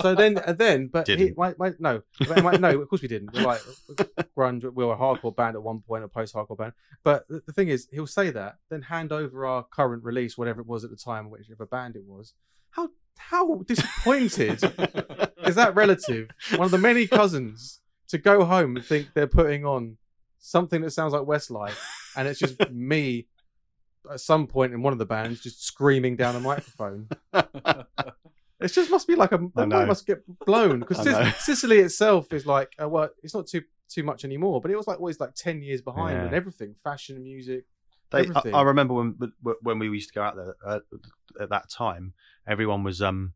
So then, and then, but he, my, my, no, my- no, of course we didn't. We're like grunge. We were a hardcore band at one point, a post-hardcore band. But the, the thing is, he'll say that, then hand over our current release, whatever it was at the time, whichever band it was. How how disappointed is that relative, one of the many cousins, to go home and think they're putting on something that sounds like Westlife, and it's just me at some point in one of the bands just screaming down a microphone. It just must be like a The must get blown because I know. Sicily itself is like, uh, well, it's not too too much anymore, but it was like always like ten years behind Yeah. and everything, fashion, music. They, I, Everything. I remember when when we used to go out there uh, at that time, everyone was um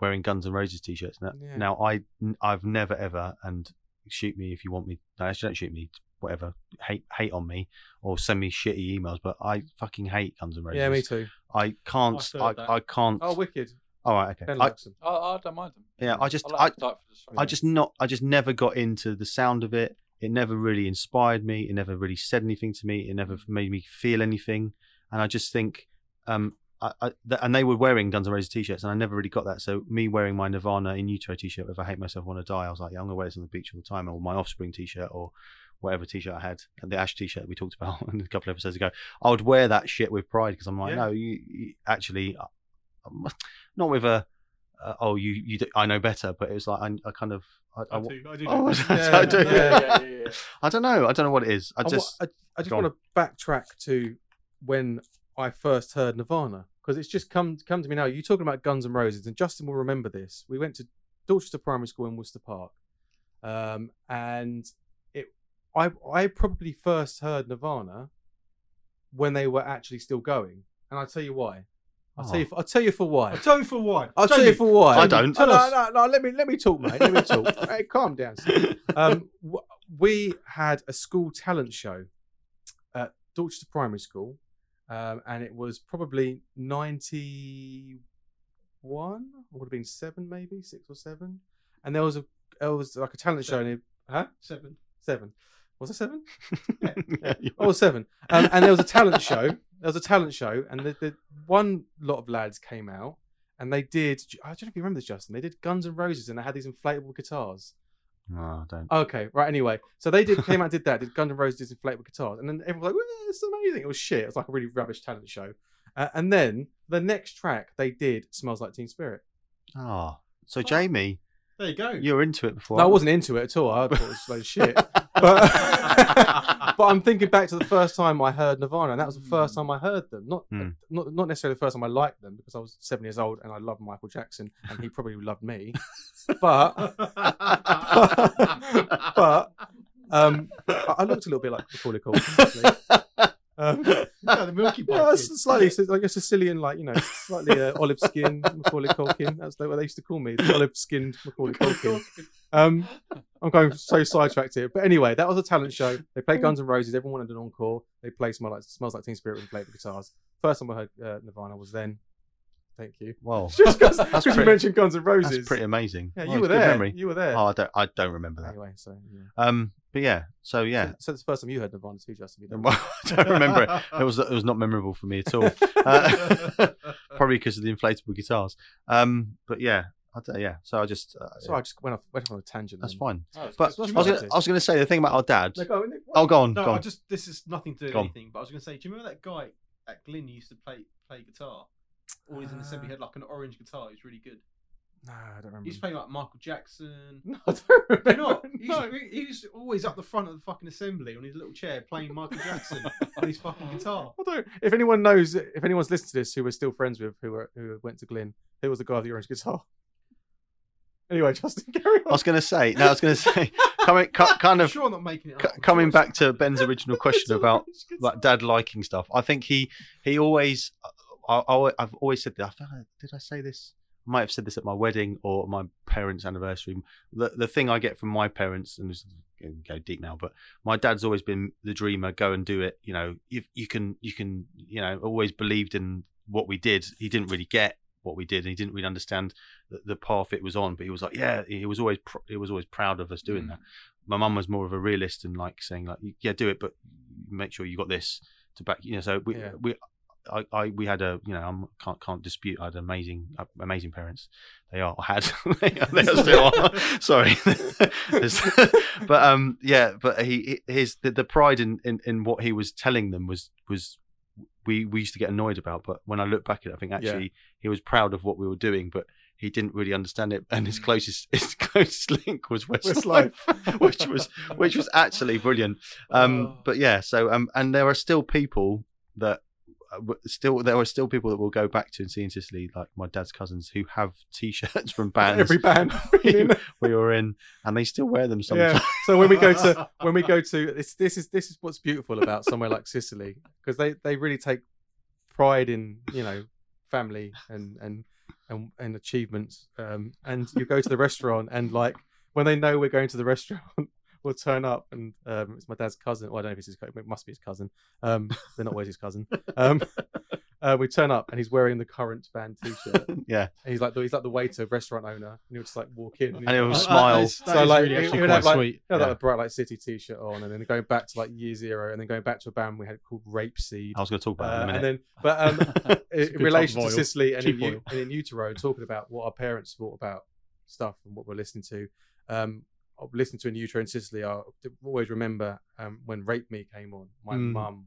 wearing Guns N' Roses t-shirts. Now, Yeah. now I I've never ever and shoot me if you want me. No, actually, don't shoot me. Whatever, hate hate on me or send me shitty emails. But I fucking hate Guns N' Roses. Yeah, me too. I can't. I've heard I, that. I can't. Oh, wicked. All right, okay. Ben I, likes them. I, I don't mind them. yeah, I just I like the type for the song. I just not I just never got into the sound of it. It never really inspired me. It never really said anything to me. It never made me feel anything. And I just think, um, I, I, th- and they were wearing Guns N' Roses t-shirts, and I never really got that. So me wearing my Nirvana in Utero t-shirt, if I hate myself, want to die, I was like, yeah, I'm gonna wear this on the beach all the time, or my Offspring t-shirt, or whatever t-shirt I had, and the Ash t-shirt we talked about a couple of episodes ago. I would wear that shit with pride because I'm like, Yeah. no, you, you actually, not with a, uh, oh, you, you, do, I know better, but it was like I, I kind of, I, I, I do. I do. Oh, know. I do. yeah, yeah, yeah, yeah. I don't know. I don't know what it is. I I just I, I just want to backtrack to when I first heard Nirvana because it's just come come to me now. You're talking about Guns and Roses, and Justin will remember this. We went to Dorchester Primary School in Worcester Park, um, and it I I probably first heard Nirvana when they were actually still going, and I'll tell you why. I'll tell you. I'll tell you for why. I'll tell you for why. I'll tell you for why. I don't. No, Tell no, no, no, Let me let me talk, mate. Let me talk. hey, calm down. Steve. Um, w- we had a school talent show at Dorchester Primary School, um, and it was probably ninety-one. Would have been seven, maybe six or seven. And there was a there was like a talent show, and it, huh? Seven. Seven. Was it seven? Yeah, you- Oh, seven. Um, and there was a talent show. There was a talent show, and the, the one lot of lads came out, and they did. I don't know if you remember this, Justin. They did Guns and Roses, and they had these inflatable guitars. no, I don't. Okay, right. Anyway, so they did came out, and did that, did Guns N' Roses did inflatable guitars, and then everyone was like, "Well, "It's amazing." It was shit. It was like a really rubbish talent show. Uh, and then the next track they did "Smells Like Teen Spirit." Oh, so Jamie, There you go. you were into it before. No, I wasn't into it at all. I thought it was a load of shit. But, but I'm thinking back to the first time I heard Nirvana, and that was the first time I heard them. Not Hmm. not not necessarily the first time I liked them because I was seven years old and I loved Michael Jackson, and he probably loved me. But but um, I, I looked a little bit like Macaulay Culkin. actually. Um, yeah, the Milky Bar. yeah, it's slightly like a Sicilian, like you know, slightly uh, olive skinned Macaulay Culkin. That's what they used to call me, the olive skinned Macaulay Culkin. Um, I'm going so sidetracked here, but anyway, that was a talent show. They played Guns N' Roses. Everyone wanted an encore. They played "Smell Like Smells Like Teen Spirit" with inflatable guitars. First time I heard uh, Nirvana was then. Thank you. Well, Just because That's you pretty- mentioned Guns N' Roses. that's pretty amazing. Yeah, Oh, you were there. Memory. You were there. Oh, I don't. I don't remember that. Anyway, so yeah. Um, but yeah. So yeah. So, so it's the first time you heard Nirvana too, Justin. You don't- Well, I don't remember it. It was it was not memorable for me at all. Uh, probably because of the inflatable guitars. Um, but yeah, I don't, yeah. So I just uh, So I just went off, went off on a tangent. that's then. fine. Oh, it's But. I was, gonna, I was gonna say the thing about our dad. No, go, Nick. Oh, go on, no, go I on. just this is nothing to do with anything. But I was going to say, do you remember that guy at Glyn used to play play guitar? Always in the assembly, he uh, had like an orange guitar. He was really good. No, I don't remember. He used to play like Michael Jackson. No, I don't remember. You not? He No. to, he was always up the front of the fucking assembly on his little chair playing Michael Jackson on his fucking guitar. I don't. If anyone knows, if anyone's listened to this, who we're still friends with, who were, who went to Glyn, who was the guy with the orange guitar? Anyway, Justin, carry on. I was gonna say. No, I was gonna say. Coming, cu- kind I'm of sure I'm not making it up. c- I'm coming back to Ben's original question about like dad liking stuff. I think he he always. I, I, I've always said that. I did I say this? I might have said this at my wedding or my parents' anniversary. The the thing I get from my parents, and this is go deep now, but my dad's always been the dreamer. Go and do it. You know, if you can, you can. You know, always believed in what we did. He didn't really get what we did, and he didn't really understand the, the path it was on. But he was like, yeah, he was always pr- he was always proud of us doing Mm. that. My mum was more of a realist and like saying like, yeah, do it, but make sure you got this to back. You know, so we Yeah. we. I, I we had a you know I can't can't dispute I had amazing uh, amazing parents. They are or had. They, are- they are still are. sorry. But um yeah but he his the, the pride in, in in what he was telling them was was we we used to get annoyed about but when I look back at it I think Yeah. actually he was proud of what we were doing but he didn't really understand it. And his closest his closest link was Westlife, which was which was actually brilliant. Um Oh. but yeah so um and there are still people that still there are still people that will go back to and see in Sicily, like my dad's cousins, who have T-shirts from bands Every band. we were in, and they still wear them sometimes. yeah. So when we go to when we go to this this is this is what's beautiful about somewhere like Sicily because they they really take pride in you know family and and and, and achievements. Um, and you go to the restaurant and like when they know we're going to the restaurant. We'll turn up and um, it's my dad's cousin. Well, I don't know if it's his cousin. It must be his cousin. Um, they're not always his cousin. Um, uh, we turn up and he's wearing the current band T-shirt. And yeah, he's like the, he's like the waiter, restaurant owner, and he'll just like walk in. and he'll That- smile. that So, like, really it would have, like- sweet. yeah, Yeah. like a bright like city t-shirt on, and then going back to like year zero, and then going back to a band we had called Rapeseed. I was going to talk about Uh, it in a and then, but um, in relation to. Sicily and in, Cheap U- oil. and in utero, talking about what our parents thought about stuff and what we're listening to. Um, I listened to in utero in Sicily. I always remember um, when Rape Me came on. My Mm. mum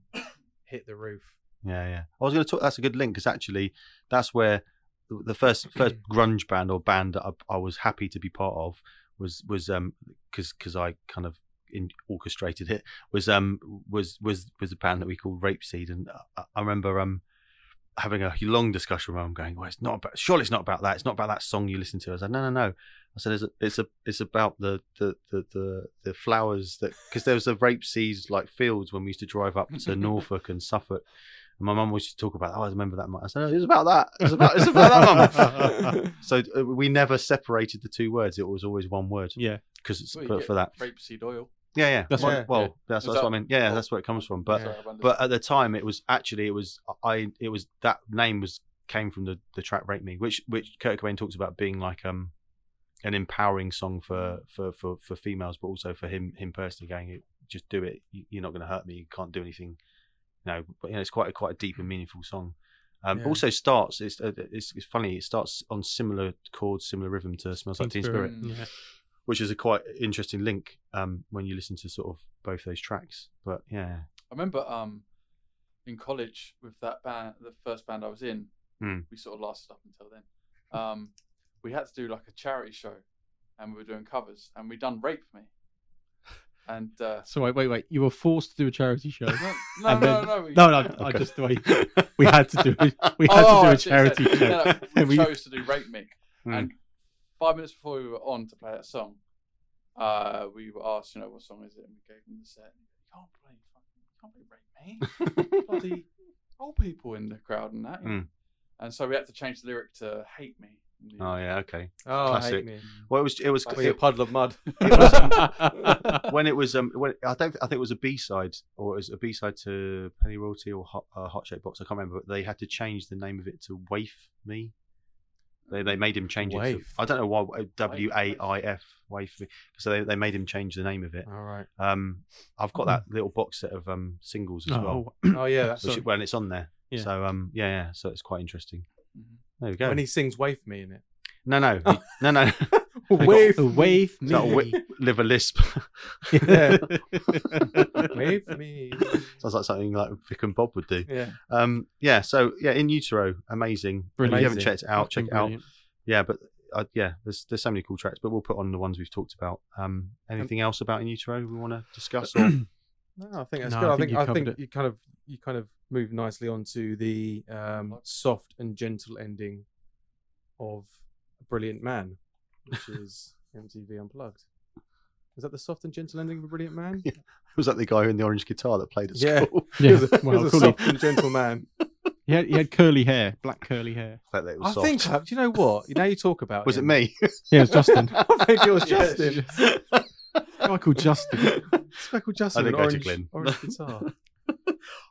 hit the roof. Yeah, yeah. I was going to talk. That's a good link because actually, that's where the- the first first grunge band or band that I, I was happy to be part of was was um because because I kind of in, orchestrated it was um was was was a band that we called Rapeseed, and I, I remember um having a long discussion where I'm going, well, it's not about, surely it's not about that. It's not about that song you listen to. I said, no, no, no. I said, it's a, it's a, it's about the, the, the, the, the flowers that, because there was a rape seeds like fields when we used to drive up to Norfolk and Suffolk. And my mum always used to talk about, oh, I remember that. I said, no, it's about that. It's about, it's about that, mum. so uh, we never separated the two words. It was always one word Yeah, because it's Well, for, get for that. rapeseed oil. Yeah, yeah. That's well, what- well yeah. that's, that's that- what I mean. Yeah, oh, that's where it comes from. But, Sorry, but at the time it was actually it was I it was that name was came from the the track Rape Me, which which Kurt Cobain talks about being like um an empowering song for for for, for females, but also for him him personally going, just do it. You- You're not going to hurt me. You can't do anything. You know, but you know, it's quite a quite a deep and meaningful song. Um, Yeah. Also starts it's, uh, it's it's funny. It starts on similar chords, similar rhythm to "Smells Like Teen Teen Spirit," Spirit. yeah. Which is a quite interesting link um, when you listen to sort of both those tracks. But yeah, I remember um, in college with that band, the first band I was in, Hmm. we sort of lasted up until then. Um, we had to do like a charity show, and we were doing covers, and we done "Rape Me," and uh, So wait, wait, wait. You were forced to do a charity show. no, no, no, then- no, we, No, no. I Okay. just wait. We had to do. it. We had Oh, to do a charity show. no, no, we we- chose to do "Rape Me," Hmm. and five minutes before we were on to play that song, uh, we were asked, you know, what song is it, and we gave them the set. You can't play, fucking, you can't play "Rape Me." bloody old people in the crowd and that. you know. Mm. And so we had to change the lyric to "Hate Me." Oh yeah, okay. Oh, Classic. Hate me. Well, it was it was Like Well, you're a it, puddle of mud. when it was um when I don't I think it was a B side or it was a B side to Pennyroyal Tea or Hot, uh, Heart-Shaped Box I can't remember but they had to change the name of it to Waif Me. They they made him change it. To, I don't know why W A I F Waif Me. So they, they made him change the name of it. All right. Um, I've got that little box set of um singles as well. Oh, Oh yeah, that's Which, so, when it's on there. Yeah. So um yeah yeah so it's quite interesting. Mhm. There we go. when he sings "Wave me" in it. No no no no. Wave, wave It's not a me. wi- live a lisp. Yeah. wave me. Sounds like something like Vic and Bob would do. Yeah. Um, yeah, so yeah, in utero, amazing. If Brilliant. you haven't checked it out, check it out. Yeah, but uh, yeah, there's there's so many cool tracks, but we'll put on the ones we've talked about. Um, anything else about in utero we want to discuss? Or No, I think that's No, good. I I think think you I think it. you kind of you kind of move nicely onto the um, soft and gentle ending of a brilliant man, which is MTV Unplugged. Is that the soft and gentle ending of a brilliant man? was that the guy in the orange guitar that played at Yeah. school? He Yeah, was a, he was a cool. soft and gentle man. He had, he had curly hair, black curly hair. That it I soft. think. uh, Do you know what? Now you talk about. was it me? Yeah, it was Justin. I think it was Justin. Michael called Justin. Michael Justin. I didn't with go to orange, Glyn. orange guitar.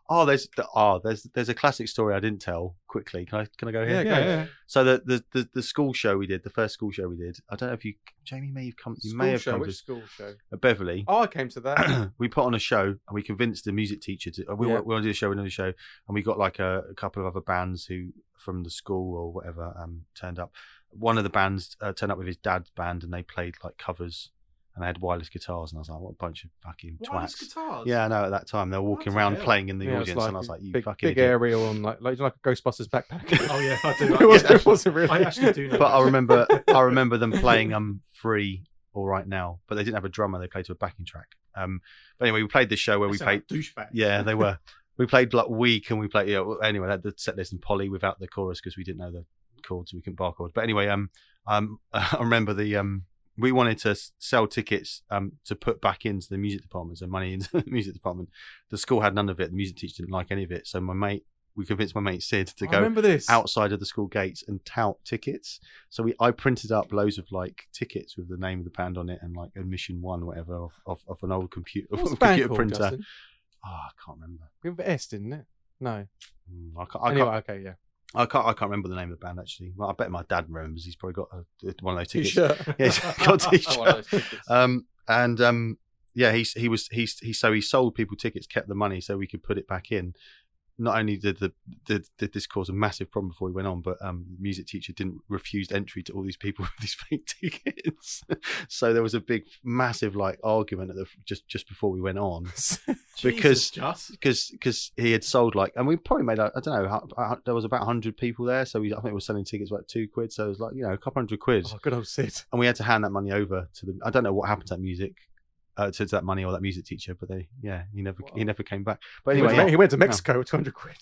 Oh, there's oh, there's there's a classic story I didn't tell quickly. Can I can I go here? Yeah, Yeah, go. yeah. So the, the the the school show we did, the first school show we did. I don't know if you, Jamie, may have come. You School may have show. come Which to school show? at Beverly. Oh, I came to that. we put on a show and we convinced the music teacher to uh, we, Yeah. want, we want to do a show, we want to do a show, and we got like a, a couple of other bands who from the school or whatever um, turned up. One of the bands uh, turned up with his dad's band and they played like covers and they had wireless guitars and I was like, what a bunch of fucking Wireless twats. guitars. Yeah, I know. At that time, they were walking What around hell? playing in the Yeah, it was audience, and I was like, "You big, fucking big idiot." aerial on like like like a Ghostbusters backpack. Oh yeah, I do. it, wasn't, yeah. it wasn't really. I actually do know. But I this. remember, I remember them playing um free all right now, but they didn't have a drummer. They played to a backing track. Um, but anyway, we played this show where we They sound played like douchebags. Yeah, they were. we played like week and we played yeah well, anyway I had the set list in Polly without the chorus because we didn't know the chords so we couldn't bar chords but anyway um um i remember the um we wanted to sell tickets um to put back into the music department so money into the music department the school had none of it the music teacher didn't like any of it so my mate we convinced my mate sid to go remember this. outside of the school gates and tout tickets. So we I printed up loads of like tickets with the name of the band on it and like admission one or whatever of, of, of an old computer What's the computer called, printer. Justin? Oh, I can't remember. With an S, didn't it? No. Mm, I can't, I, anyway, can't, okay, yeah. I can't. I can't remember the name of the band actually. Well, I bet my dad remembers. He's probably got a, one of those tickets. T-shirt. Yeah, he's got a t-shirt. One of those tickets. Um, and um, yeah, he's he was he's he so he sold people tickets, kept the money so we could put it back in. Not only did the did, did this cause a massive problem before we went on, but um, the music teacher didn't refuse entry to all these people with these fake tickets. so there was a big, massive like argument at the just just before we went on because because because he had sold like and we probably made like, I don't know there was about hundred people there, so we I think we were selling tickets for like two quid, so it was like you know a couple hundred quid oh, good old Sid. and we had to hand that money over to the. I don't know what happened to that music, uh, to, to that money or that music teacher, but they, yeah, he never, he never came back. But He anyway, went, to, yeah, he went to Mexico with 200 quid.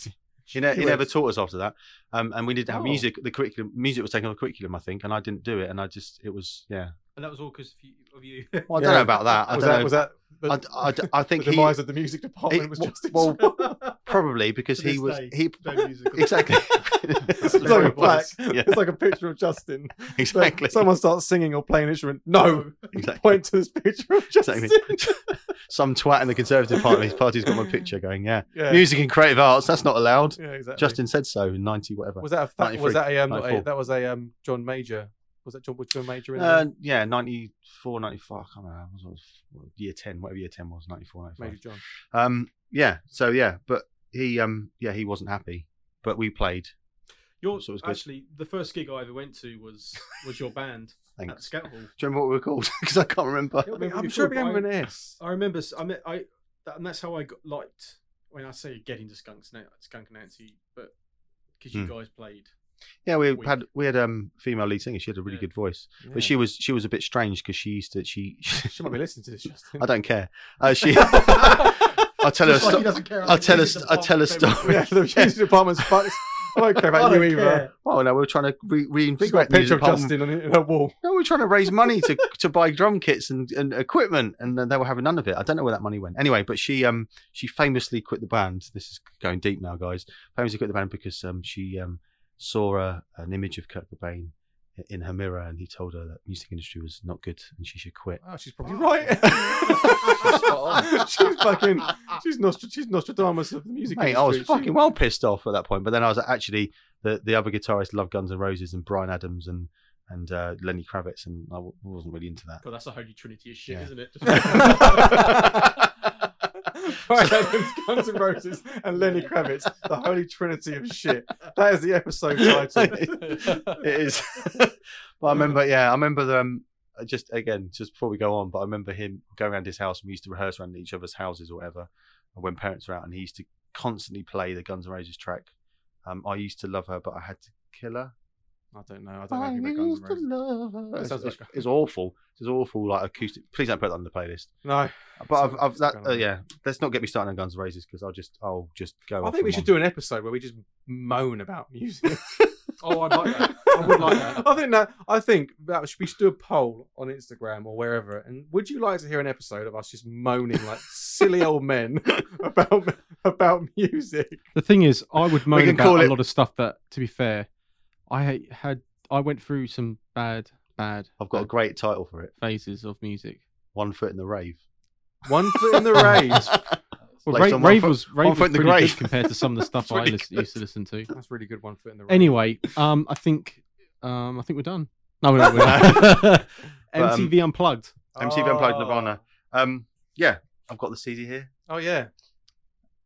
he, ne- he he never taught us after that. Um, and we didn't have Oh. music. The curriculum, music was taken on the curriculum, I think, and I didn't do it, and I just, it was, yeah. and that was all because of you. Of you. Well, I don't know about that. I was don't that, know. Was that I, the, I, I think the he of the music department he- was well- Justin? well, probably because he was day, he no musical. exactly. it's like a it plaque. Yeah, It's like a picture of Justin. exactly. Someone starts singing or playing an instrument. No, exactly. point to this picture of Justin. Exactly. Some twat in the Conservative Party, his party's got my picture going, yeah. Yeah. Music and creative arts, that's not allowed. Yeah, exactly. Justin said so in 90 whatever. was that a fa- was that a, um, a that was a um John Major? Was that John was John Major in Uh, there? yeah, 94, 95, I can't remember. It was, what, year 10, whatever year 10 was, 94, 95. Major John. Um, yeah, so yeah, but he, um, yeah, he wasn't happy, but we played. Your, So it was good. actually, the first gig I ever went to was was your band at the Thanks. Scout Hall. Do you remember what we were called? Because I can't remember. I mean, I'm sure it thought began with I- an S. I remember. s- I met. I that, and that's how I got liked. When I say getting into Skunks now, Skunk Nancy, but because you Hmm. guys played. Yeah, we Weak. had we had um female lead singer. She had a really Yeah. good voice, Yeah. but she was she was a bit strange because she used to she. She might be listening to this, Justin. I don't care. Uh, she. I'll tell her. a Just like he sto- care I'll tell the a music st- I'll tell a department, story. yeah, the music department's fucked. I don't care about you don't either. care. Oh no, we are trying to re- She's got a reinvigorate the picture of. Justin on in her wall. No, we're trying to raise money to to buy drum kits and, and equipment, and they were having none of it. I don't know where that money went. Anyway, but she um she famously quit the band. This is going deep now, guys. Famously quit the band because um she um saw a, an image of Kurt Cobain in her mirror, and he told her that music industry was not good and she should quit. Oh, she's probably right. on. she's fucking. She's Nostra, She's Nostradamus of the music Mate, I was industry. fucking well pissed off at that point. But then I was actually the the other guitarist loved Guns N' Roses and Bryan Adams and and uh, Lenny Kravitz, and I w- wasn't really into that. God, that's a holy trinity of shit, Yeah. isn't it? Bryan Adams, Guns N' Roses, and Lenny Kravitz, the holy trinity of shit. That is the episode title. it is. but I remember, yeah, I remember them. Just again, just before we go on, but I remember him going around his house and we used to rehearse around each other's houses or whatever when parents were out, and he used to constantly play the Guns N' Roses track. Um, I used to love her, but I had to kill her. I don't know. I don't know anything about Guns N' Roses. love her. It's, sounds it's, like- it's awful. It's awful, like acoustic. Please don't put that on the playlist. No. But I've, I've that, uh, yeah. Let's not get me started on Guns N' Roses because I'll just, I'll just go. I off think we should one. do an episode where we just moan about music. oh, I'd like that. I would like that. I think that I think that should, we should do a poll on Instagram or wherever. And would you like to hear an episode of us just moaning like silly old men about about music? The thing is, I would moan about call a it- lot of stuff that, to be fair, I had. I went through some bad, bad, I've got a great title for it. phases of music. One foot in the rave. One foot in the rave. Well, Based Ra- on rave foot- was rave was in the pretty good compared to some of the stuff It's I really used to listen to. That's really good. One foot in the rave. Anyway, um, I think, um, I think we're done. No, we're not. We're not. But, um, MTV Unplugged. MTV Unplugged Oh. Nirvana. Um, yeah, I've got the CD here. Oh yeah.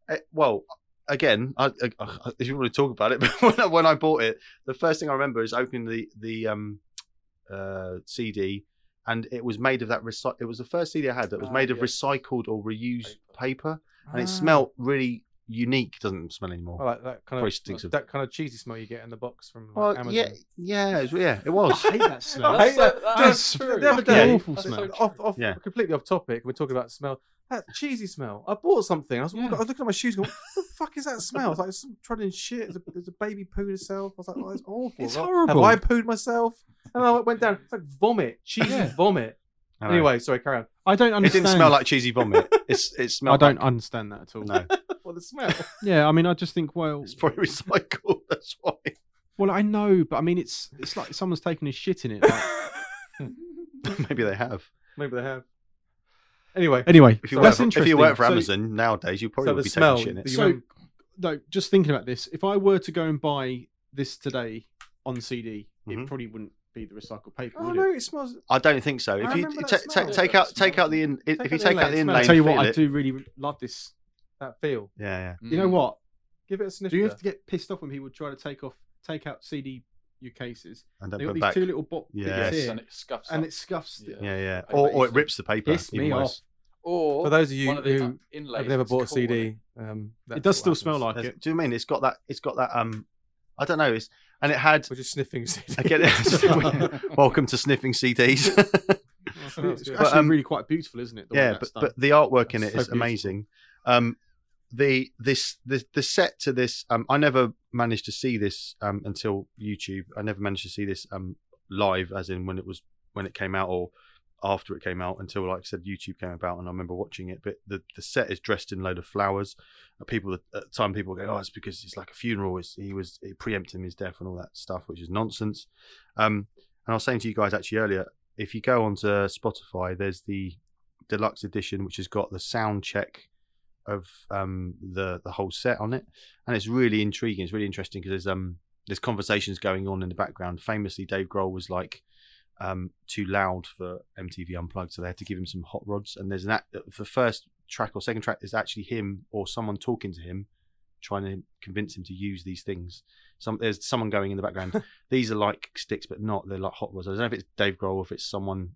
Eh, well, again, I, I, if you want to talk about it, but when I, when I bought it, the first thing I remember is opening the the um, uh, CD, and it was made of that. Recy- it was the first CD I had that was Ah, made of yeah. recycled or reused paper, and Ah. it smelled really unique. Doesn't smell anymore. I like that kind Probably of stinks of- that kind of cheesy smell you get in the box from like, well, Amazon. yeah, yeah, it was, yeah, it I hate that smell. I hate that. That's Just so true. the other day, awful smell. so off, off, Yeah. completely off topic. We're talking about smell. That cheesy smell. I bought something. I was, Yeah. I was looking at my shoes, going, "What the fuck is that smell?" It's like some trodden shit. There's a, there's a baby pooed itself. I was like, "Oh, it's awful." It's Have horrible. Have I pooed myself? And I went down. It's like vomit, cheesy Yeah. vomit. I know. Anyway, sorry, carry on. I don't understand. it understand. didn't smell like cheesy vomit. It's it I smelled. don't Like, understand that at all. no, What the smell? Yeah, I mean, I just think, well, it's probably recycled. That's why. well, I know, but I mean, it's it's like someone's taking a shit in it. Like, Maybe they have. Maybe they have. Anyway, anyway, If you that's work for, interesting. if you work for So- Amazon nowadays, you probably so would the be smell. taking shit it. you So- no, just thinking about this, if I were to go and buy this today on CD, Mhm. it probably wouldn't be the recycled paper. oh would no, it? it smells. I don't think so. I If you remember ta- that ta- smell. take out take out the in, if you take inlay, out the inlay, smells. and tell you what, I do really love this. That feel. Yeah, yeah. You know Mm. what? Give it a sniff. Do you have to get pissed off when people try to take off, take out CD U cases? And They don't got these back. two little bo- Yes, here, and it scuffs and up. it scuffs. Yeah. Yeah, yeah. Or, or it rips the paper. Piss me off. worse. Or For those of you of who I've never bought a CD. it? Um, It does what still smell like That's- it. Do you mean it's got that? It's got that. Um, I don't know. It's and it had. We're just sniffing CD. I get it. Welcome to sniffing CDs. It's Smells actually. But, um, really quite beautiful, isn't it? the yeah, but but the artwork in it That's is beautiful. amazing. Um, the this the the set to this. Um, I never managed to see this um until YouTube. I never managed to see this um live, as in when it was when it came out or after it came out until like I said YouTube came about and I remember watching it but the, the set is dressed in load of flowers people at the time people go oh it's because it's like a funeral it's, he was preempting his death and all that stuff which is nonsense um and I was saying to you guys actually earlier if you go onto Spotify there's the deluxe edition which has got the sound check of um the the whole set on it and it's really intriguing it's really interesting because there's um there's conversations going on in the background famously Dave Grohl was like um, too loud for MTV Unplugged, so they had to give him some hot rods. And there's an act, the first track or second track is actually him or someone talking to him, trying to convince him to use these things. Some there's someone going in the background. these are like sticks, but not. They're like hot rods. I don't know if it's Dave Grohl or if it's someone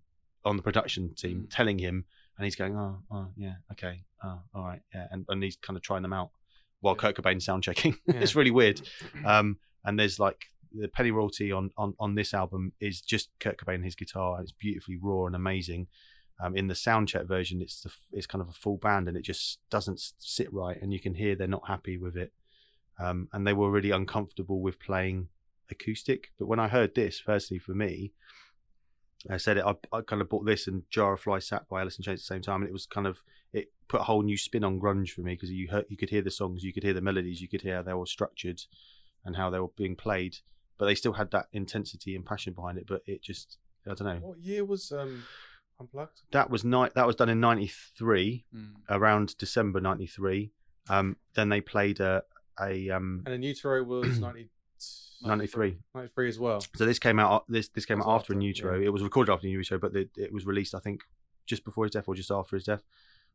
on the production team telling him, and he's going, "Oh, oh, yeah, okay, oh, all right, yeah," and, and he's kind of trying them out while Kurt Cobain's sound checking. it's really weird. Um, and there's like the Pennyroyal Tea on, on on this album is just Kurt Cobain and his guitar. and It's beautifully raw and amazing. Um, in the sound check version, it's the, it's kind of a full band and it just doesn't sit right, and you can hear they're not happy with it. Um, and they were really uncomfortable with playing acoustic. But when I heard this, personally for me, I said it. I, I kind of bought this and Jar of Flies/Sap by Alice in Chains at the same time, and it was kind of it put a whole new spin on grunge for me because you heard you could hear the songs, you could hear the melodies, you could hear how they were structured and how they were being played, but they still had that intensity and passion behind it. But it just I don't know. What year was um, Unplugged? That was night. That was done in '93, Mm. around December '93. Um, then they played a a um, And then Utero was 90, '93. 93 as well. So this came out. This this came out after, after, In Utero. yeah. It was recorded after In Utero, but the, it was released, I think, just before his death or just after his death.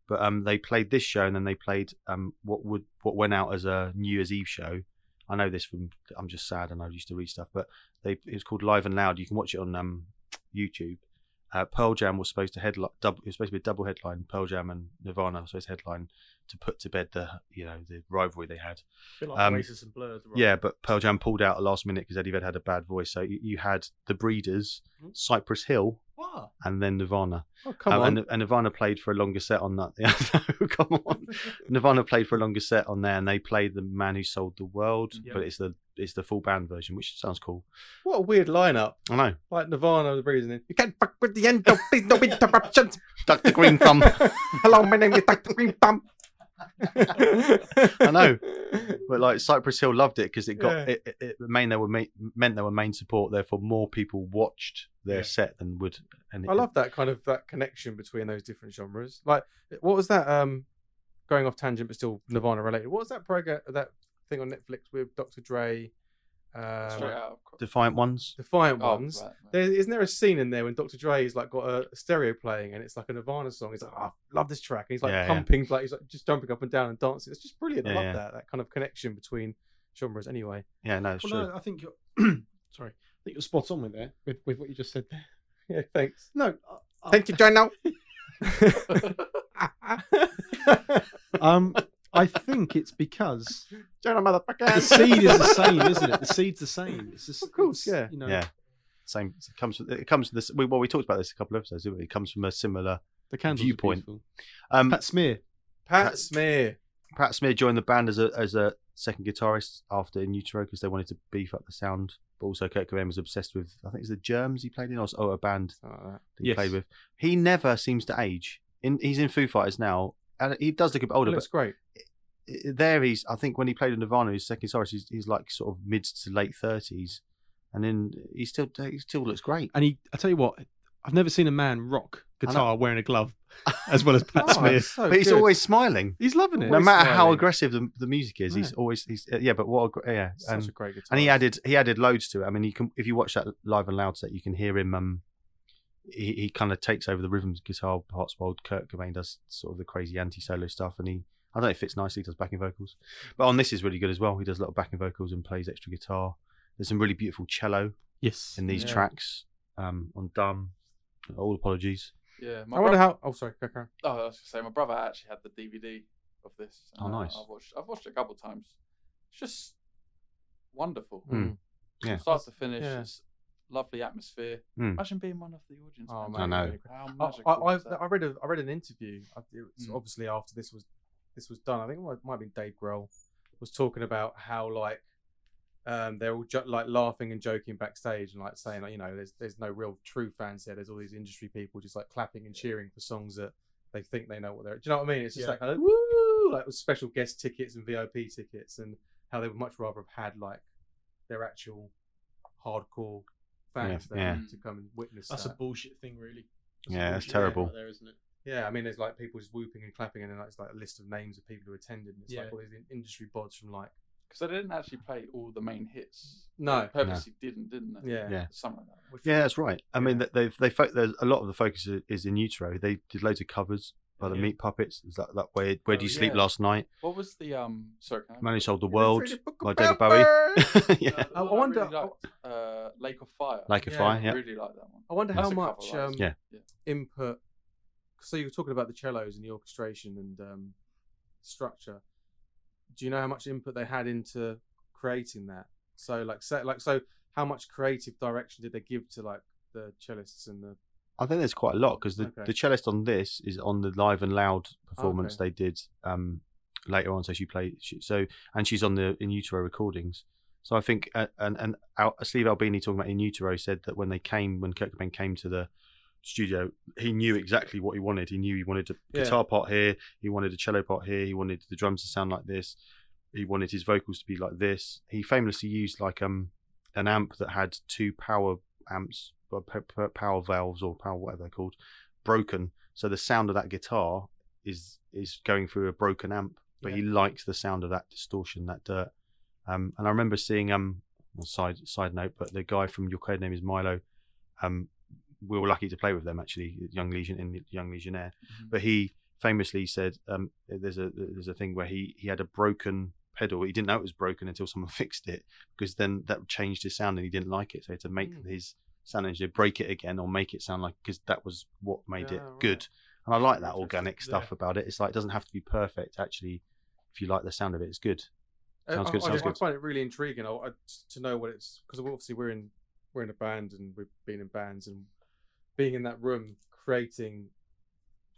But um, they played this show, and then they played um, what would what went out as a New Year's Eve show. I know this from I'm just sad, and I used to read stuff, but they it was called Live and Loud. You can watch it on um, YouTube. Uh, Pearl Jam was supposed to headline. Double, it was supposed to be a double headline. Pearl Jam and Nirvana were supposed to headline to put to bed the you know the rivalry they had. bit like um, Oasis and Blur. Yeah, but Pearl Jam pulled out at last minute because Eddie Vedder had a bad voice. So you, you had the Breeders, Hmm. Cypress Hill, What? and then Nirvana. Oh, come Um, on. And, and Nirvana played for a longer set on that. Yeah, no, come on. Nirvana played for a longer set on there, and they played the Man Who Sold the World, Yeah. but it's the it's the full band version, which sounds cool. What a weird lineup. I know. Like Nirvana, the Breeders, you can't fuck with the end of please no interruptions. Dr. Green Thumb. Hello, my name is Dr. Green Thumb. I know. But like Cypress Hill loved it because it got Yeah. it, it, it main they were main, meant they were main support. Therefore, more people watched their Yeah. set than would. And it, I love that kind of that connection between those different genres. Like, what was that? Um, going off tangent, but still Nirvana related. What was that program? That thing on Netflix with Dr. Dre, um, out Defiant Ones. Defiant Oh, Ones. right, right. There, isn't there a scene in there when Dr. Dre's like got a stereo playing and it's like a Nirvana song? He's like, oh, I love this track. And he's like Yeah, yeah. pumping, like he's like just jumping up and down and dancing. It's just brilliant. I love yeah. that that kind of connection between genres. Anyway, Yeah, no, it's Well, true. no, I think you're. sorry, I think you're spot on with there with, with what you just said there. yeah, thanks. No, I- Thank you, John. Now. um, I think it's because John, the seed is the same, isn't it? The seed's the same. It's just, Of course, it's, yeah. You know, yeah, same. It comes. It comes from this. We, well, we talked about this a couple of episodes. Didn't we? It comes from a similar The candles viewpoint. Um, Pat Smear. Pat Pat- Smear. Pat Smear joined the band as a as a second guitarist after In Utero because they wanted to beef up the sound. But also Kurt Cobain was obsessed with I think it's the Germs he played in or, or a band Something like that. that he Yes. played with. He never seems to age. In he's in Foo Fighters now, and he does look a bit older. Looks great. there he's I think when he played in Nirvana, his second guitarist, he's, he's like sort of mid to late thirties, and then he still he still looks great. And he, I tell you what, I've never seen a man rock guitar wearing a glove as well as Pat Oh, Smear. so but he's good. always smiling. He's loving it. No Always matter how aggressive the, the music is, he's always he's uh, yeah. But what a, yeah, such and a great guitar. and he added he added loads to it. I mean, you can if you watch that live and loud set, you can hear him. Um, he, he kind of takes over the rhythm guitar parts while Kurt Cobain does sort of the crazy anti-solo stuff, and he I don't know, it fits nicely. He does backing vocals, but on this is really good as well. He does a lot of backing vocals and plays extra guitar. There's some really beautiful cello Yes. in these Yeah. tracks. Um, on Dumb, all apologies. Yeah, my I wonder bro- how. Oh, sorry. Go, Karen. Oh, I was gonna say my brother actually had the DVD of this. Oh, uh, nice. I've watched. I've watched it a couple of times. It's just wonderful, Mm. Yeah. From start to finish. Yeah. It's lovely atmosphere. Mm. Imagine being one of the audience. Oh, man, I know. How I, magical I, is? I read a I read an interview. I- Mm. obviously after this was this was done. I think it might, might have been Dave Grohl was talking about how like um, they're all jo- like laughing and joking backstage and like saying like you know there's there's no real true fans here. There's all these industry people just like clapping and cheering for songs that they think they know what they're. Do you know what I mean? It's just Yeah. like kind of woo like with special guest tickets and VIP tickets and how they would much rather have had like their actual hardcore fans Yeah, there yeah. to come and witness That's a bullshit thing, really. a Yeah, that's terrible. There, isn't it? Yeah, I mean, there's like people just whooping and clapping, and then like, it's like a list of names of people who attended. And it's like Yeah. all these industry bods from like, Because they didn't actually play all the main hits. No. They purposely didn't, didn't they? yeah, Yeah. Something like that. Yeah, that's right. I mean, Yeah. that they've they fo- there's a lot of the focus is in utero. They did loads of covers by the Yeah. Meat Puppets. Is that that way? Where do Oh, you sleep yeah. last night? What was the um? Sorry, can Man Who Sold the World Pretty Book by of David Bowie. Yeah, Uh, the I one wonder- really liked, uh, Lake of Fire. Lake of Yeah, fire. I Yeah, really like that one. I wonder That's how much um, Yeah. Yeah. input. So you were talking about the cellos and the orchestration and um, structure. Do you know how much input they had into creating that? So like, say, like, so how much creative direction did they give to like the cellists and the? I think there's quite a lot because the, Okay. the cellist on this is on the live and loud performance Okay. they did um, later on. So she played she, so, and she's on the in utero recordings. So I think uh, and and Al, Steve Albini talking about in utero said that when they came when Kurt Cobain came to the studio, he knew exactly what he wanted. He knew he wanted a Yeah. guitar part here, he wanted a cello part here, he wanted the drums to sound like this, he wanted his vocals to be like this. He famously used like um an amp that had two power amps, power valves or power whatever they're called, broken. So the sound of that guitar is is going through a broken amp, but he likes the sound of that distortion, that dirt. Um, and I remember seeing um, well, side side note, but the guy from Your Code Name Is Milo, um, we were lucky to play with them actually, Young Legion in Young Legionnaire. Mhm. But he famously said um, there's a there's a thing where he he had a broken pedal. He didn't know it was broken until someone fixed it because then that changed his sound and he didn't like it. So he had to make Mm. his sound engineer break it again or make it sound like because that was what made Yeah, it oh, right. good. And I like that organic stuff about it. It's like it doesn't have to be perfect. Actually, if you like the sound of it, it's good. Uh, sounds I- good, I, sounds I good. find it really intriguing. I, I, to know what it's because obviously we're in we're in a band and we've been in bands and being in that room creating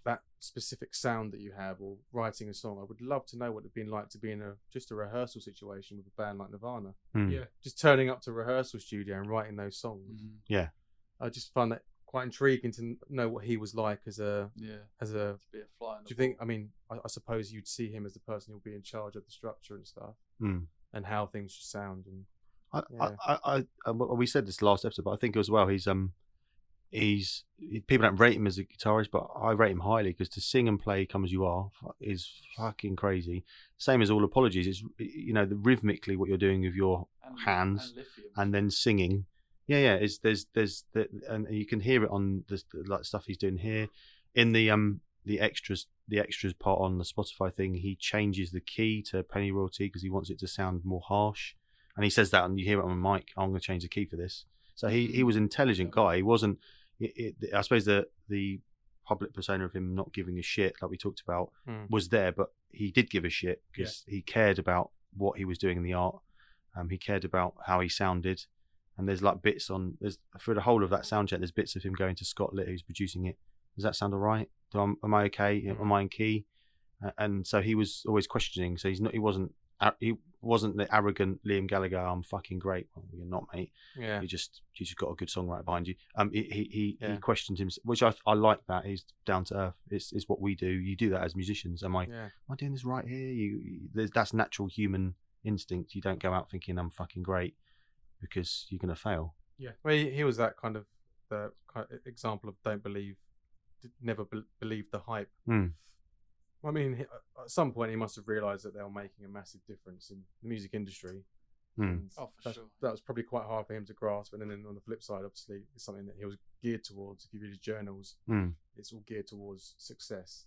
that specific sound that you have or writing a song. I would love to know what it'd been like to be in a just a rehearsal situation with a band like Nirvana, Hmm. Yeah. just turning up to rehearsal studio and writing those songs. Mhm. I just find that quite intriguing to know what he was like as a Yeah. as a. To be a fly. Do you think? I mean, I, I suppose you'd see him as the person who'll be in charge of the structure and stuff Hmm. and how things should sound and. I, Yeah. I, I, I, we said this last episode, but I think as well he's um he's people don't rate him as a guitarist, but I rate him highly because to sing and play "Come as You Are" is fucking crazy. Same as all apologies. It's you know the rhythmically what you're doing with your And- hands and and then singing. Yeah, yeah. It's there's there's the, and you can hear it on the like stuff he's doing here in the um the extras the extras part on the Spotify thing. He changes the key to Pennyroyal Tea because he wants it to sound more harsh, and he says that and you hear it on the mic. I'm going to change the key for this. So he he was an intelligent guy. He wasn't. It, it, I suppose the the public persona of him not giving a shit, like we talked about, Hmm. was there, but he did give a shit because he cared about what he was doing in the art. Um, he cared about how he sounded, and there's like bits on there's for the whole of that sound check. There's bits of him going to Scott Litt, who's producing it. Does that sound alright? Do I, am I okay? Mhm. Am I in key? Uh, and so he was always questioning. So he's not. He wasn't. He wasn't the arrogant Liam Gallagher. I'm fucking great. Well, you're not, mate. Yeah. You just you just got a good songwriter behind you. Um, he he he, Yeah. he questioned him, which I I like that. He's down to earth. It's it's what we do. You do that as musicians. Am I Yeah. am I doing this right here? You, you that's natural human instinct. You don't go out thinking I'm fucking great because you're gonna fail. Yeah. Well, he, he was that kind of the example of don't believe, never be- believe the hype. Hmm. I mean, at some point he must have realised that they were making a massive difference in the music industry. And Oh, for that's- sure. That was probably quite hard for him to grasp. And then on the flip side, obviously, it's something that he was geared towards. If you read his journals, Hmm. it's all geared towards success,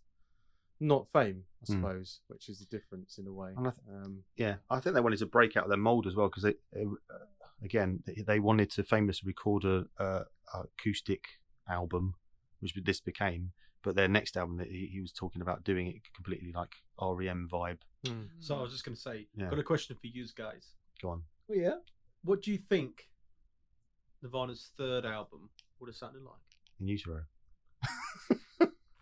not fame, I Hmm. suppose, which is the difference in a way. And I th- um, Yeah, I think they wanted to break out of their mold as well because they, uh, again, they, they wanted to famously record a, a, a acoustic album, which this became. But their next album, that he, he was talking about doing it completely like REM vibe. hmm. So I was just going to say, Yeah. got a question for you guys. Go on. Oh yeah. What do you think Nirvana's third album would have sounded like? In utero.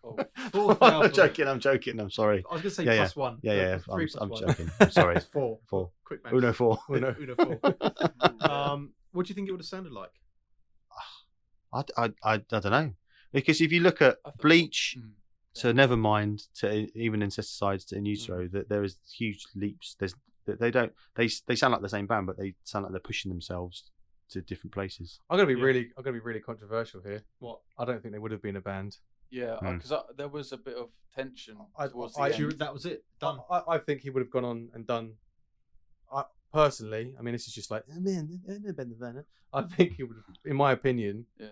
Oh, Fourth I'm album. joking. I'm joking. I'm sorry. I was going to say Yeah, plus one. Yeah, So yeah. three I'm, plus I'm one. joking. I'm sorry. It's four. Four. Quick maths. Uno four. Uno. Uno four. um, what do you think it would have sounded like? I, I, I, I don't know. Because if you look at Bleach Mm. to Nevermind to even Incesticides to In Utero, that there is huge leaps. There's that they don't they they sound like the same band, but they sound like they're pushing themselves to different places. I'm gonna be Yeah. really, I'm gonna be really controversial here. What? I don't think they would have been a band. Yeah, because there was a bit of tension I- towards I- the Do you- end. that was it. Done. I, I think he would have gone on and done. I personally, I mean, this is just like, oh, man, I know Ben I think he would, have, in my opinion, Yeah.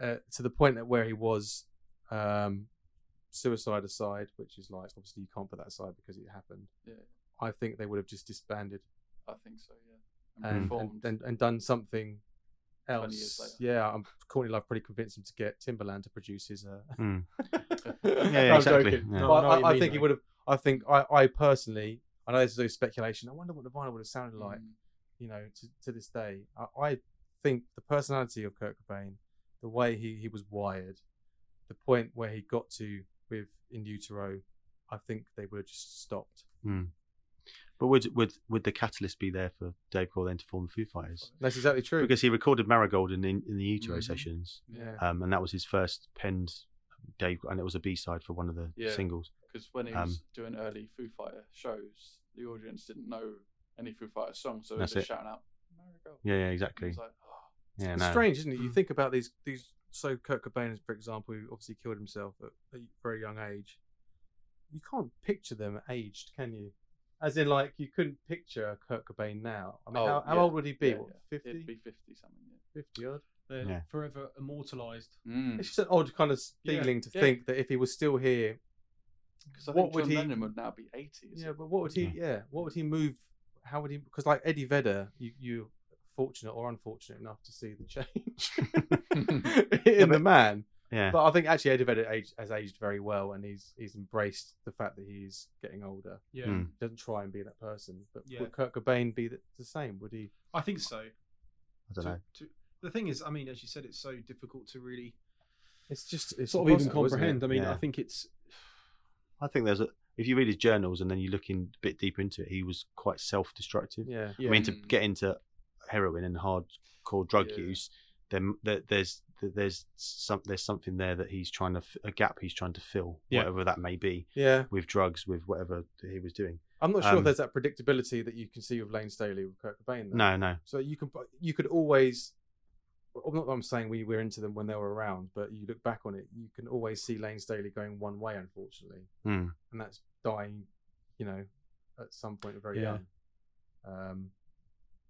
Uh, to the point that where he was, um, suicide aside, which is like obviously you can't put that aside because it happened. Yeah. I think they would have just disbanded I think so. Yeah. and and, reformed. and, and done something 20 years else. later. Yeah, I'm Courtney Love pretty convinced him to get Timbaland to produce his. Uh, Mm. yeah, yeah, exactly. Yeah. But No, I I, you I mean, think he would have. I think I, I personally, I know this is speculation. I wonder what the vinyl would have sounded like. Mm. You know, to, to this day, I, I think the personality of Kurt Cobain, the way he, he was wired, the point where he got to with In Utero, I think they would have just stopped. But would would would the catalyst be there for Dave Grohl then to form the Foo Fighters? That's exactly true. Because he recorded Marigold in in, in the Utero Mhm. sessions, yeah, um, and that was his first penned Dave, and it was a B side for one of the Yeah. singles. Because when he Um, was doing early Foo Fighter shows, the audience didn't know any Foo Fighter songs, so they were just it. shouting out "Marigold." Yeah, yeah, It exactly. was like, oh, Yeah, it's no. strange, isn't it? You Mm. think about these these. So Kurt Cobain, for example, who obviously killed himself at a very young age. You can't picture them aged, can you? As in, like you couldn't picture Kurt Cobain now. I mean, Oh, how, how yeah. old would he be? yeah, What, yeah. 50? It'd be fifty something. Yeah. 50 odd. They're Yeah. forever immortalized. Mm. It's just an odd kind of Yeah, feeling to yeah. think that if he was still here, Because I what think would John he- Lennon would now be eighty. yeah, it? but what would he? Yeah, what would he move? How would he? Because like Eddie Vedder, you you fortunate or unfortunate enough to see the change in the man. Yeah, But I think actually Eddie Vedder aged, has aged very well, and he's he's embraced the fact that he's getting older. Yeah, Mm. He doesn't try and be that person. But Yeah. would Kurt Cobain be the, the same? Would he? I think so. I don't To- know. to- the thing is, I mean, as you said, it's so difficult to really It's just it's sort of even impossible, isn't it? comprehend. I mean, Yeah. I think it's I think there's a. If you read his journals and then you look in a bit deeper into it, he was quite self-destructive. Yeah. yeah. I mean, to get into heroin and hardcore drug Yeah. use, then there's there's some there's something there that he's trying to a gap he's trying to fill, Yeah. whatever that may be, Yeah. with drugs, with whatever he was doing. I'm not sure if Um, there's that predictability that you can see with Layne Staley with Kurt Cobain. Though. No, no, So you can you could always. well, Not that I'm saying we were into them when they were around, but you look back on it, you can always see Layne Staley going one way, unfortunately, Mm. and that's dying, you know, at some point very Yeah. young. Um,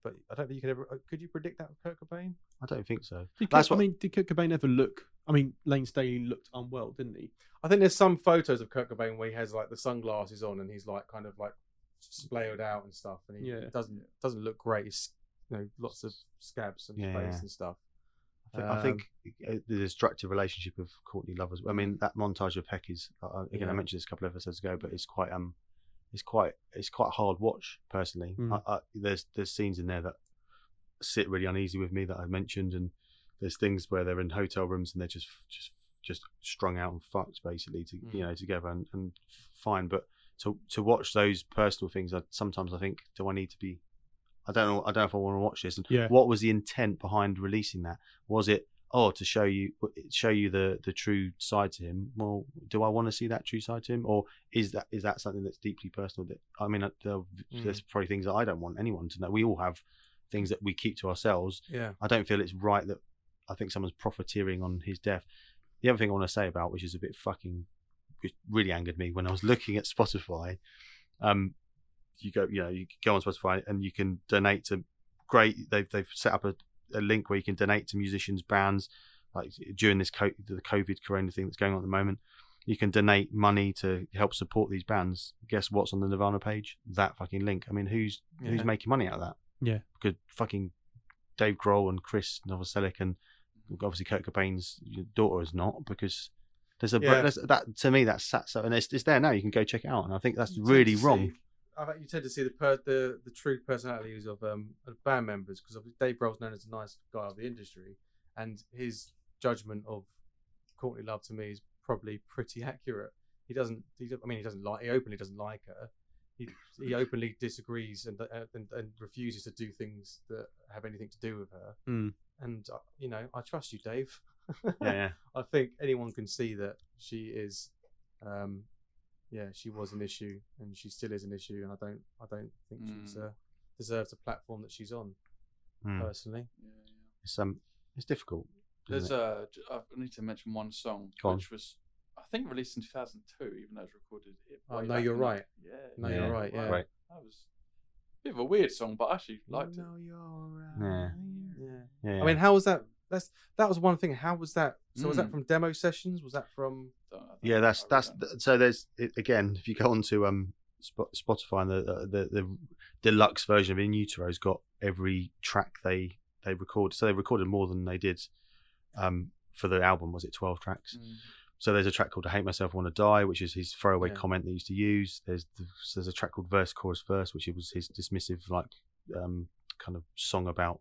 but I don't think you could ever. uh, Could you predict that with Kurt Cobain? I don't think so. Did That's Kurt, what- I mean, did Kurt Cobain ever look? I mean, Layne Staley looked unwell, didn't he? I think there's some photos of Kurt Cobain where he has like the sunglasses on and he's like kind of like splayed out and stuff, and he Yeah. doesn't doesn't look great. He's you know lots of scabs on his Yeah, face yeah. and stuff. I think, Um, I think uh, the destructive relationship of Courtney Love as well. I mean, that montage of Heck is uh, again. I mentioned this a couple of episodes ago, but it's quite um, it's quite it's quite a hard watch personally. Mm. I, I, there's there's scenes in there that sit really uneasy with me that I mentioned, and there's things where they're in hotel rooms and they're just just just strung out and fucked basically to Mm. you know together and, and fine. But to to watch those personal things, I, sometimes I think, do I need to be? I don't know. I don't know if I want to watch this. And Yeah. what was the intent behind releasing that? Was it oh to show you show you the the true side to him? Well, do I want to see that true side to him, or is that is that something that's deeply personal? That I mean, uh, there- there's probably things that I don't want anyone to know. We all have things that we keep to ourselves. Yeah. I don't feel it's right that I think someone's profiteering on his death. The other thing I want to say about, which is a bit fucking, which really angered me when I was looking at Spotify. Um, you go, you know, you go on Spotify and you can donate to. Great, they've they've set up a, a link where you can donate to musicians, bands, like during this co- the COVID Corona thing that's going on at the moment. You can donate money to help support these bands. Guess what's on the Nirvana page? That fucking link. I mean, who's who's making money out of that? Yeah. Because fucking Dave Grohl and Chris Novoselic and obviously Kurt Cobain's daughter is not because there's a Yeah. there's, that to me that's sat so and it's, it's there now. You can go check it out, and I think that's really wrong. See- I think you tend to see the per, the the true personalities of um of band members because Dave Grohl's known as a nice guy of the industry, and his judgment of Courtney Love to me is probably pretty accurate. He doesn't. He, I mean, he doesn't like. He openly doesn't like her. He he openly disagrees and uh, and, and refuses to do things that have anything to do with her. Mm. And uh, you know, I trust you, Dave. Yeah, yeah. I think anyone can see that she is, um, yeah, she was an issue and she still is an issue, and I don't, I don't think she's Mm. uh, deserves the platform that she's on. Mm. Personally, Yeah, yeah. It's um, it's difficult. There's it? a. j- I need to mention one song Go on. which was, I think, released in 2002, even though it was recorded. it Oh, No, You're in the- Right. Yeah. No, Yeah. you're right. Yeah, Right. That was a bit of a weird song, but I actually liked it. No, you're right. Yeah. yeah. yeah, I mean, how was that? That's that was one thing. How was that? So was that Mm. from demo sessions? Was that from? I yeah, that's that's so. There's again, if you go onto um Spotify and the, uh, the the deluxe version of In Utero's got every track they they record. So they recorded more than they did um for the album. Was it twelve tracks? Mm. So there's a track called "I Hate Myself, Want to Die," which is his throwaway Yeah. comment they used to use. There's the, there's a track called "Verse, Chorus, Verse," which was his dismissive, like, um, kind of song about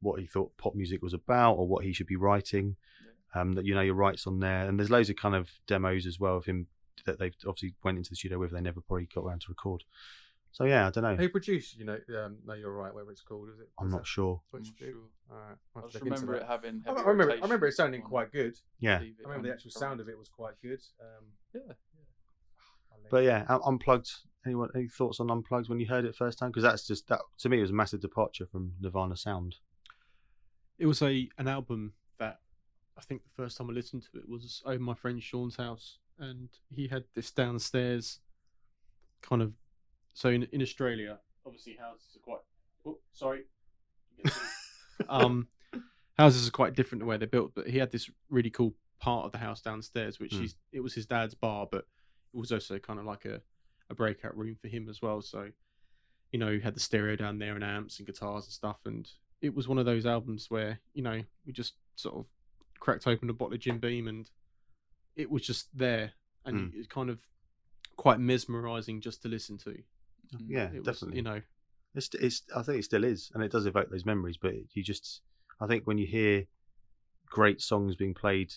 what he thought pop music was about or what he should be writing. Um, that you know your rights on there, and there's loads of kind of demos as well of him that they've obviously went into the studio with. They never probably got around to record. So yeah, I don't know. Who produced? You know, um, no, you're right. Whatever it's called, is it? I'm was not that sure. I'm not sure. All right, I'll I just to look into remember it having. I remember. I remember it sounding quite good. Yeah, I remember the actual sound of it was quite good. Um, Yeah. I'll but yeah, Un- unplugged. Anyone? Any thoughts on unplugged when you heard it first time? Because that's just that to me it was a massive departure from Nirvana sound. It was a an album that I think the first time I listened to it was over my friend Sean's house, and he had this downstairs kind of. So in in Australia, obviously houses are quite. Oh, sorry. um, houses are quite different the way they're built, but he had this really cool part of the house downstairs, which Hmm. he's it was his dad's bar, but it was also kind of like a, a breakout room for him as well. So, you know, he had the stereo down there and amps and guitars and stuff, and it was one of those albums where you know we just sort of cracked open a bottle of Jim Beam and it was just there, and it's kind of quite mesmerizing just to listen to. Mm. Yeah, It was, definitely. you know, It's, it's, I think it still is, and it does evoke those memories. But you just, I think when you hear great songs being played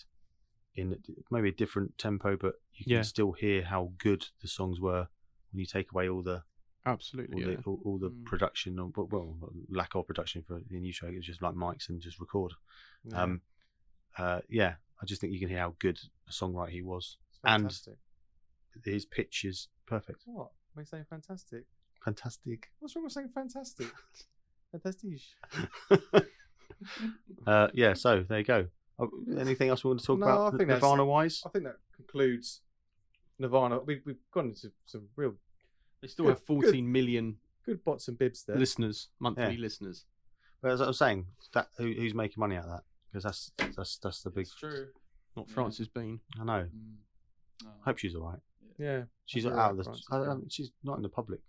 in maybe a different tempo, but you can Yeah. still hear how good the songs were when you take away all the all, absolutely. Yeah. the, all, all the Mm. production, or well, well, lack of production for the new show. It was just like mics and just record. Yeah, Um, uh, yeah, I just think you can hear how good a songwriter he was. it's and- His pitch is perfect, What? Am I saying fantastic? fantastic. What's wrong with saying fantastic? fantastic. Uh, yeah, so there you go. Uh, anything else we want to talk No, about I think that's- Nirvana wise? I think that concludes Nirvana. We've, we've gone into some real They still Good, have 14 million good bots and bibs there. listeners, monthly Yeah. listeners. But as I was saying, that who, who's making money out of that? Because that's that's that's the big. It's true. Not Yeah. Frances Bean. I know. Mm. No. I hope she's all right. Yeah, She's out of the. right, Frances I, I, Bean. she's not in the public.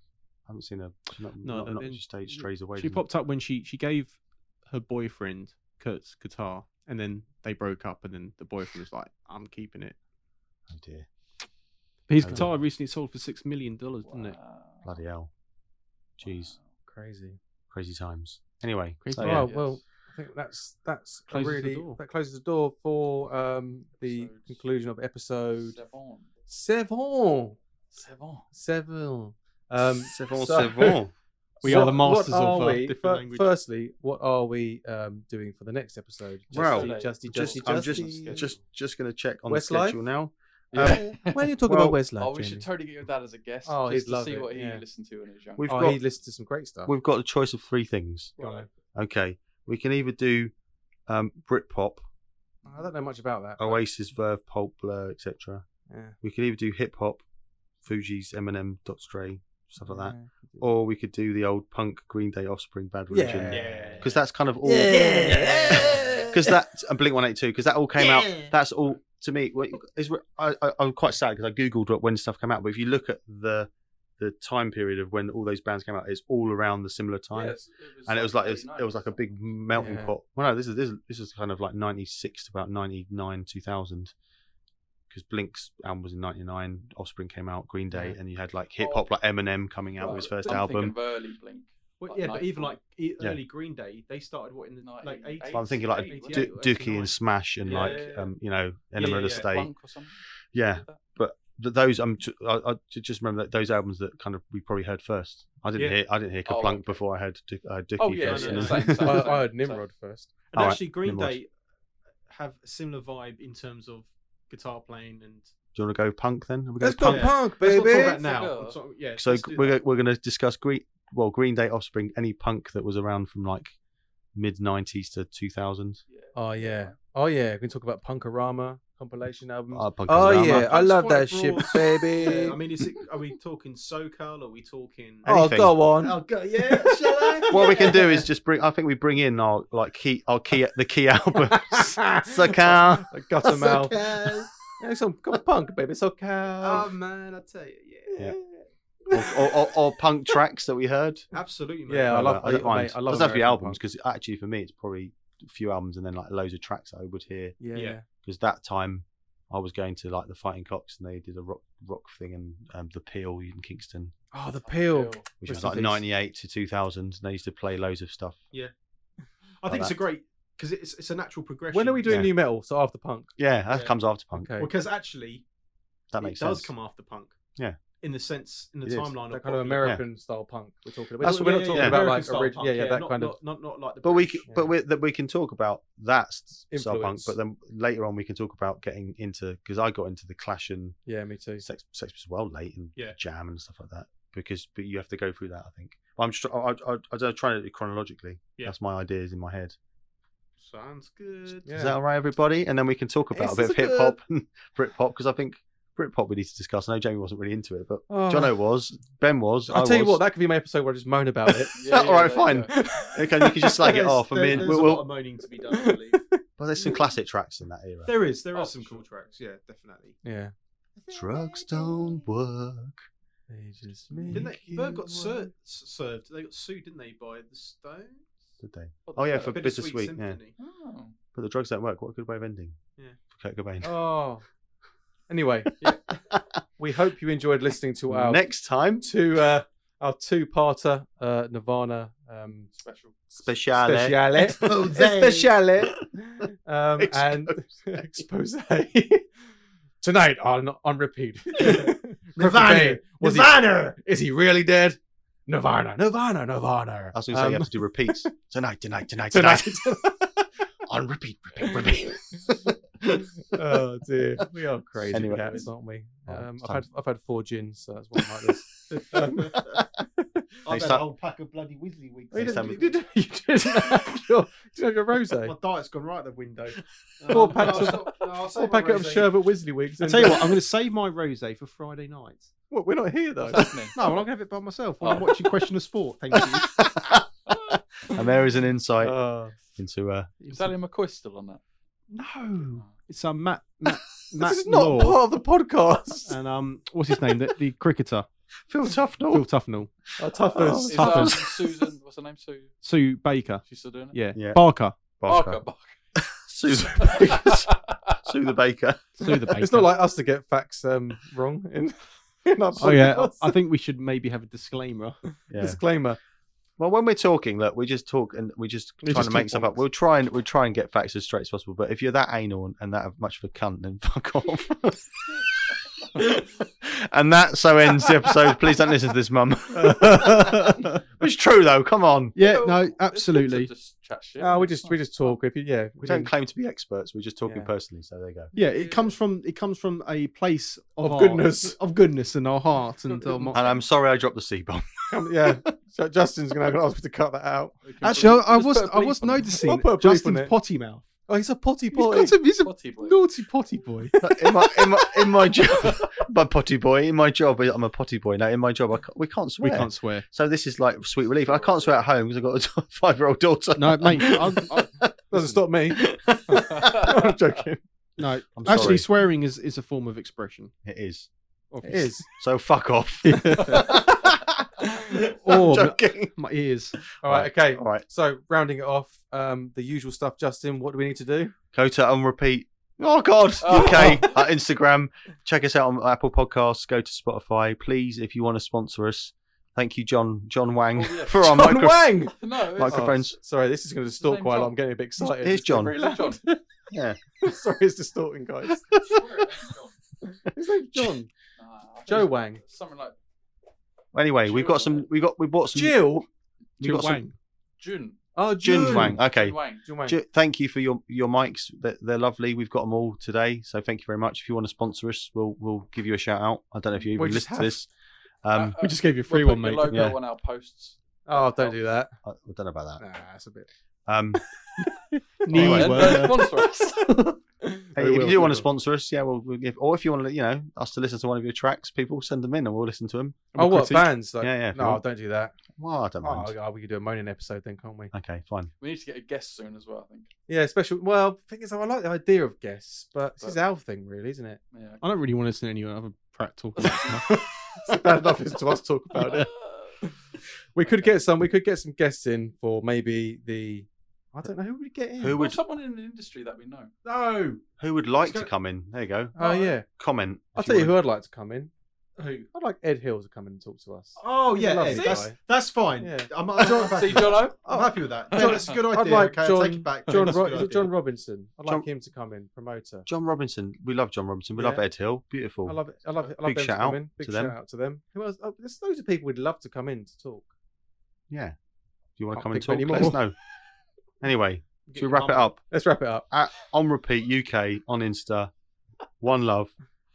I haven't seen her. She's not, No, not, no, not then- she stayed strays away. She from- popped up when she she gave her boyfriend Kurt's guitar, and then they broke up, and then the boyfriend was like, "I'm keeping it." Oh dear, But his Oh, guitar recently sold for six million dollars, didn't it? Wow. bloody hell! Jeez, Wow. crazy. crazy times. Anyway, Crazy so, Oh, yeah. well, I think that's that's a Closes really that closes the door for um, the Episodes. conclusion of episode Seven. seven. Seven. Seven. Um, C'est bon, so- c'est bon. We what- are the masters what of uh, we- different fir- language. Firstly, what are we um, doing for the next episode? Well, Justy, Justy, Just, Justy, I'm just Justy. just just going to check on Westlife? the schedule now. Yeah. When are you talking well- about Westlife? oh, we Jamie? should totally get your dad as a guest. Oh, just he'd to love see it, what he yeah. listened to when he was young. We've oh, got he listened to some great stuff. we've got a choice of three things. Right. Okay, we can either do um, Britpop, I don't know much about that. but- Oasis, Verve, Pulp, Blur, etc. Yeah. We could either do hip hop, Fugees, Eminem, Dot Stray, stuff like that, Yeah. or we could do the old punk, Green Day, Offspring, Bad Religion. Yeah. Because that's kind of all. Yeah. Because that and Blink One Eight Two. Because that all came out. That's all to me. what- Is I, I I'm quite sad because I googled when stuff came out. But if you look at the the time period of when all those bands came out, is all around the similar time. Yes, and it was like it was, it was like a big melting Yeah. pot. Well, no, this is this is, this is kind of like ninety six to about ninety nine two thousand. Because Blink's album was in ninety nine, Offspring came out, Green Day, Yeah. and you had like hip hop, like Eminem coming out Well, with his first I'm album. of early Blink. Well, Like yeah, but even like e- Yeah. early Green Day, they started what in the Ninety- like 80s. But I'm thinking like 88, D- 88 or Dookie and Smash and Yeah, like yeah, yeah. um, you know Yeah, Enema yeah, of the yeah. State. Punk or something. Yeah, Did that? Th- those I'm t- I, I j- just remember that those albums that kind of we probably heard first. I didn't Yeah. hear I didn't hear Oh, Kerplunk okay. before I heard D- uh, Dookie Oh, yeah, first. yeah, and then- same, same. I, I heard Nimrod first. And Alright, actually, Green Nimrod. Day have a similar vibe in terms of guitar playing and. Do you want to go punk then? Are we Let's going go punk? punk, Let's not baby. talk about now. Let's I'm sorry, yeah, So let's do we're that. go- we're going to discuss Green well Green Day, Offspring, any punk that was around from like mid '90s to 2000. Yeah. Oh yeah. Oh yeah. We can talk about Punkorama compilation albums. Punk oh yeah, I Punk's love quite that shit, baby. Yeah, I mean, is it? Are we talking SoCal? Or are we talking? oh, anything. go on. Oh, go, yeah. Shall I? What we can do is just bring. I think we bring in our like key, our key, the key albums. SoCal. Gutter mouth. SoCal. Yeah, some come punk, baby. So Oh man, I tell you, yeah. Yeah. or, or, or, or punk tracks that we heard. Absolutely, man. Yeah, I love- I don't I- mate, I love Doesn't have to be albums because actually for me it's probably a few albums and then like loads of tracks I would hear yeah. Yeah. Because that time I was going to like the Fighting Cocks and they did a rock rock thing and um, the Peel in Kingston, Oh, the peel. which Rest was like '98 to 2000. And they used to play loads of stuff. Yeah, I think it's a great because it's it's a natural progression. When are we doing Yeah. nu metal? So after punk. Yeah, that Yeah. comes after punk. Okay. Because actually, That makes it makes does come after punk. Yeah. In the sense, in the It is. timeline That of kind of popular- American style punk we're talking about. That's what we're what- not talking yeah, about American like style orig- punk, yeah, yeah, that not, kind not, of. not not like the. But we, British. c- but we, that we can talk about that s- style punk. But then later on, we can talk about getting into because I got into the Clash and Yeah, me too. Sex, Sex Pistols well late and Yeah. Jam and stuff like that. Because but you have to go through that. I think. I'm just, I, I, I don't try to do it chronologically. Yeah. That's my ideas in my head. Sounds good. Yeah. Is that all right, everybody? And then we can talk about Yes, a bit of hip hop and Britpop because I think Britpop we need to discuss. I know Jamie wasn't really into it, but Oh. Jono was, Ben was. I'll I tell you what, that could be my episode where I just moan about it. Yeah, all right, yeah, fine. yeah. Okay, you can just slag it There's- off. I mean, there's we'll, a lot of moaning to be done. I believe. but there's some classic tracks in that era. there is, there Oh, are some for cool tracks. Yeah, definitely. yeah. Drugs don't work. They just make. Didn't they? Verve you got ser- served. They got sued, didn't they, by the Stones? Did they? Oh, what Oh yeah, for Bittersweet bittersweet. Yeah, Symphony. Oh. but the drugs don't work. What a good way of ending. Yeah. For Kurt Cobain. Oh. Anyway, we hope you enjoyed listening to our Next time, to uh, our two-parter uh, Nirvana um, Special. speciale. speciale, Expose. speciale, um, and expose tonight on on repeat. Nirvana! Was Nirvana! He, is he really dead? Nirvana, Nirvana, Nirvana. I was going to say you Um, have to do repeats tonight, tonight, tonight, tonight. tonight. On repeat, repeat, repeat. oh dear, we are crazy Anyway. cats, aren't we? Oh, Um, it's I've had I've had four gins, so that's why I'm like this. Um, I've Next had time- a whole pack of bloody Weasley wigs. Oh, you, didn't, you, didn't, you didn't have your, didn't have your rose. My diet's gone right out the window. Four packs no, of- I'll- no, I'll Or save a packet of sherbet Wisley wigs. I tell you what, I'm going to save my rosé for Friday night. What, we're not here though. What's happening? No, I'm not going to have it by myself while I'm Oh. watching Question of Sport. Thank you. and there is an insight Uh, into uh, Is Sally McCoy still on that? no, it's um, Matt Matt Matt this is not Law part of the podcast. and um, what's his name? The, the cricketer Phil Tufnell. Phil Tufnell, Oh, toughest. Is Tough um, as- Susan? What's her name? Sue. Sue Baker. She's still doing it. Yeah, Yeah. Barker. Barker. Barker. Sue the Baker. Sue the Baker. Sue the Baker. It's not like us to get facts um, wrong in, in our Oh yeah. I think we should maybe have a disclaimer. Yeah. Disclaimer. Well, when we're talking, look, we just talk and we just We trying just to make talk stuff up. We'll try and we'll try and get facts as straight as possible. But if you're that anal and, and that much of a cunt, then fuck off. and that so ends the episode. Please don't listen to this, mum. it's true though. Come on. yeah, no, it's good to absolutely. Just chat shit. Oh, we just we just talk. If you, yeah, We don't claim to be experts. We're just talking Yeah. personally. So there you go. Yeah, it comes from it comes from a place of, Of our- goodness. of goodness in our heart and uh, our mo- And I'm sorry I dropped the C bomb. Come- yeah. So Justin's gonna ask me to cut that out. Actually, I, I was put a I was on noticing I'll put a bleep on Justin's it. potty mouth. Oh, he's a potty He's boy. got some, he's a Potty boy. naughty potty boy. in my in my in my job, my potty boy. In my job, I'm a potty boy. Now in my job, I can't, we can't we swear. can't swear. So this is like sweet relief. I can't swear at home because I've got a five year old daughter. No, mate. I, I, Doesn't stop me. I'm joking. no, I'm actually, sorry. swearing is, is a form of expression. It is. It is. So fuck off. Or- I'm joking. My ears. All right. Okay. All right. So rounding it off, um, the usual stuff. Justin, what do we need to do? Go to on repeat. Oh God, Oh. UK uh, Instagram. Check us out on Apple Podcasts. Go to Spotify, please. If you want to sponsor us, thank you, John John Wang, Oh, yeah. for our John micro- Wang. no, microphones. Oh, sorry, this is going to distort quite a lot. I'm getting a bit excited. Here's It's John. Very Is it loud. John? Yeah. sorry, it's distorting, guys. His name's John. Nah, Joe Wang. Something like Anyway, we've got some. We got. We bought some. Jill. we Jill got some- Wang. June. Oh, Jun Jun. Wang. Okay. June Wang. Jun Wang. Ju- thank you for your your mics. They're, they're lovely. We've got them all today, so thank you very much. If you want to sponsor us, we'll we'll give you a shout out. I don't know if you even just listen to this. Um, Uh, We just gave you a We'll free one, mate. logo Yeah. on our posts. Oh, don't do that. I, I don't know about that. Nah, that's a bit. Um, Anyway, Then sponsor us. hey, if will, you do want will. to sponsor us, yeah, we'll, we'll give. Or if you want to, you know, us to listen to one of your tracks, people send them in and we'll listen to them. Oh, what critique. bands? Like, Yeah, yeah, No, want. don't do that. Well, I don't Oh, mind. oh, we could do a moaning episode then, can't we? Okay, fine. We need to get a guest soon as well. I think. Yeah, special. Well, the thing is, I like the idea of guests, but this is But- our thing, really, isn't it? Yeah. I don't really want to listen to any other prat talk about stuff. It's bad enough is to us talk about it. We could get some. We could get some guests in for maybe the. I don't know who would get in. Who Well, would someone in the industry that we know? No. who would like Let's to go- come in? There you go. Oh, oh yeah. Comment. I'll if tell you who want. I'd like to come in. Who? I'd like Ed Hill to come in and talk to us. Oh He's a yeah, lovely Ed, guy. that's that's fine. Yeah. I'm, I'm, I'm happy. See, Jono? I'm happy with that. Yeah, John- that's a good I'd idea. like okay, I'll John- take it back. John, That's a Ro- good is it idea. John Robinson. I'd John- like him to come in, promoter. John Robinson. We love John Robinson. We love Yeah. Ed Hill. Beautiful. I love it. I love it. I love Big them shout to come out in. Big to them. shout out to them. Who else? Oh, there's loads of people we'd love to come in to talk. Yeah. Do you want to Can't come and think talk? of any Let us know. Anyway, Get should we wrap it mum- up? Let's wrap it up. At On Repeat UK on Insta. One love,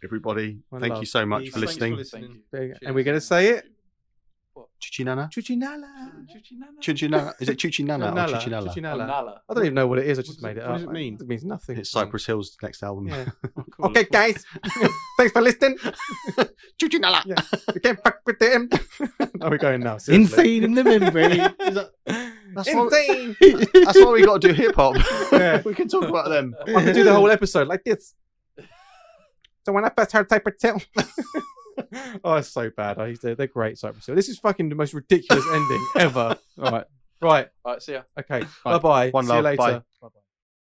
everybody. One Thank love. you so much Peace. for Thanks listening. listening. Thank you. There you go. Cheers. And we're going to say it. Chuchinana? Chuchinala. Chuchinana? Is it Chuchinana or Nala. Chuchinala? Chuchinala. Nala. I don't even know what it is. I just does made it- it what up. does it mean? It means nothing. It's Cypress Hill's next album. Yeah. Oh, cool. okay, guys. Thanks for listening. Chuchinala! Yeah. You can't fuck with them. Are we're going now. seriously. Insane in the membrane. Is that- That's what- Insane. That's why we got to do hip hop. Yeah. we can talk about them. I could do the whole episode like this. So when I first heard Cypress Hill. oh, it's so bad. I, they're, they're great, Cypress Hill. This is fucking the most ridiculous ending ever. All right. Right. All right, see ya. Okay. Bye. Bye bye. One See you love. Bye. later. Bye-bye.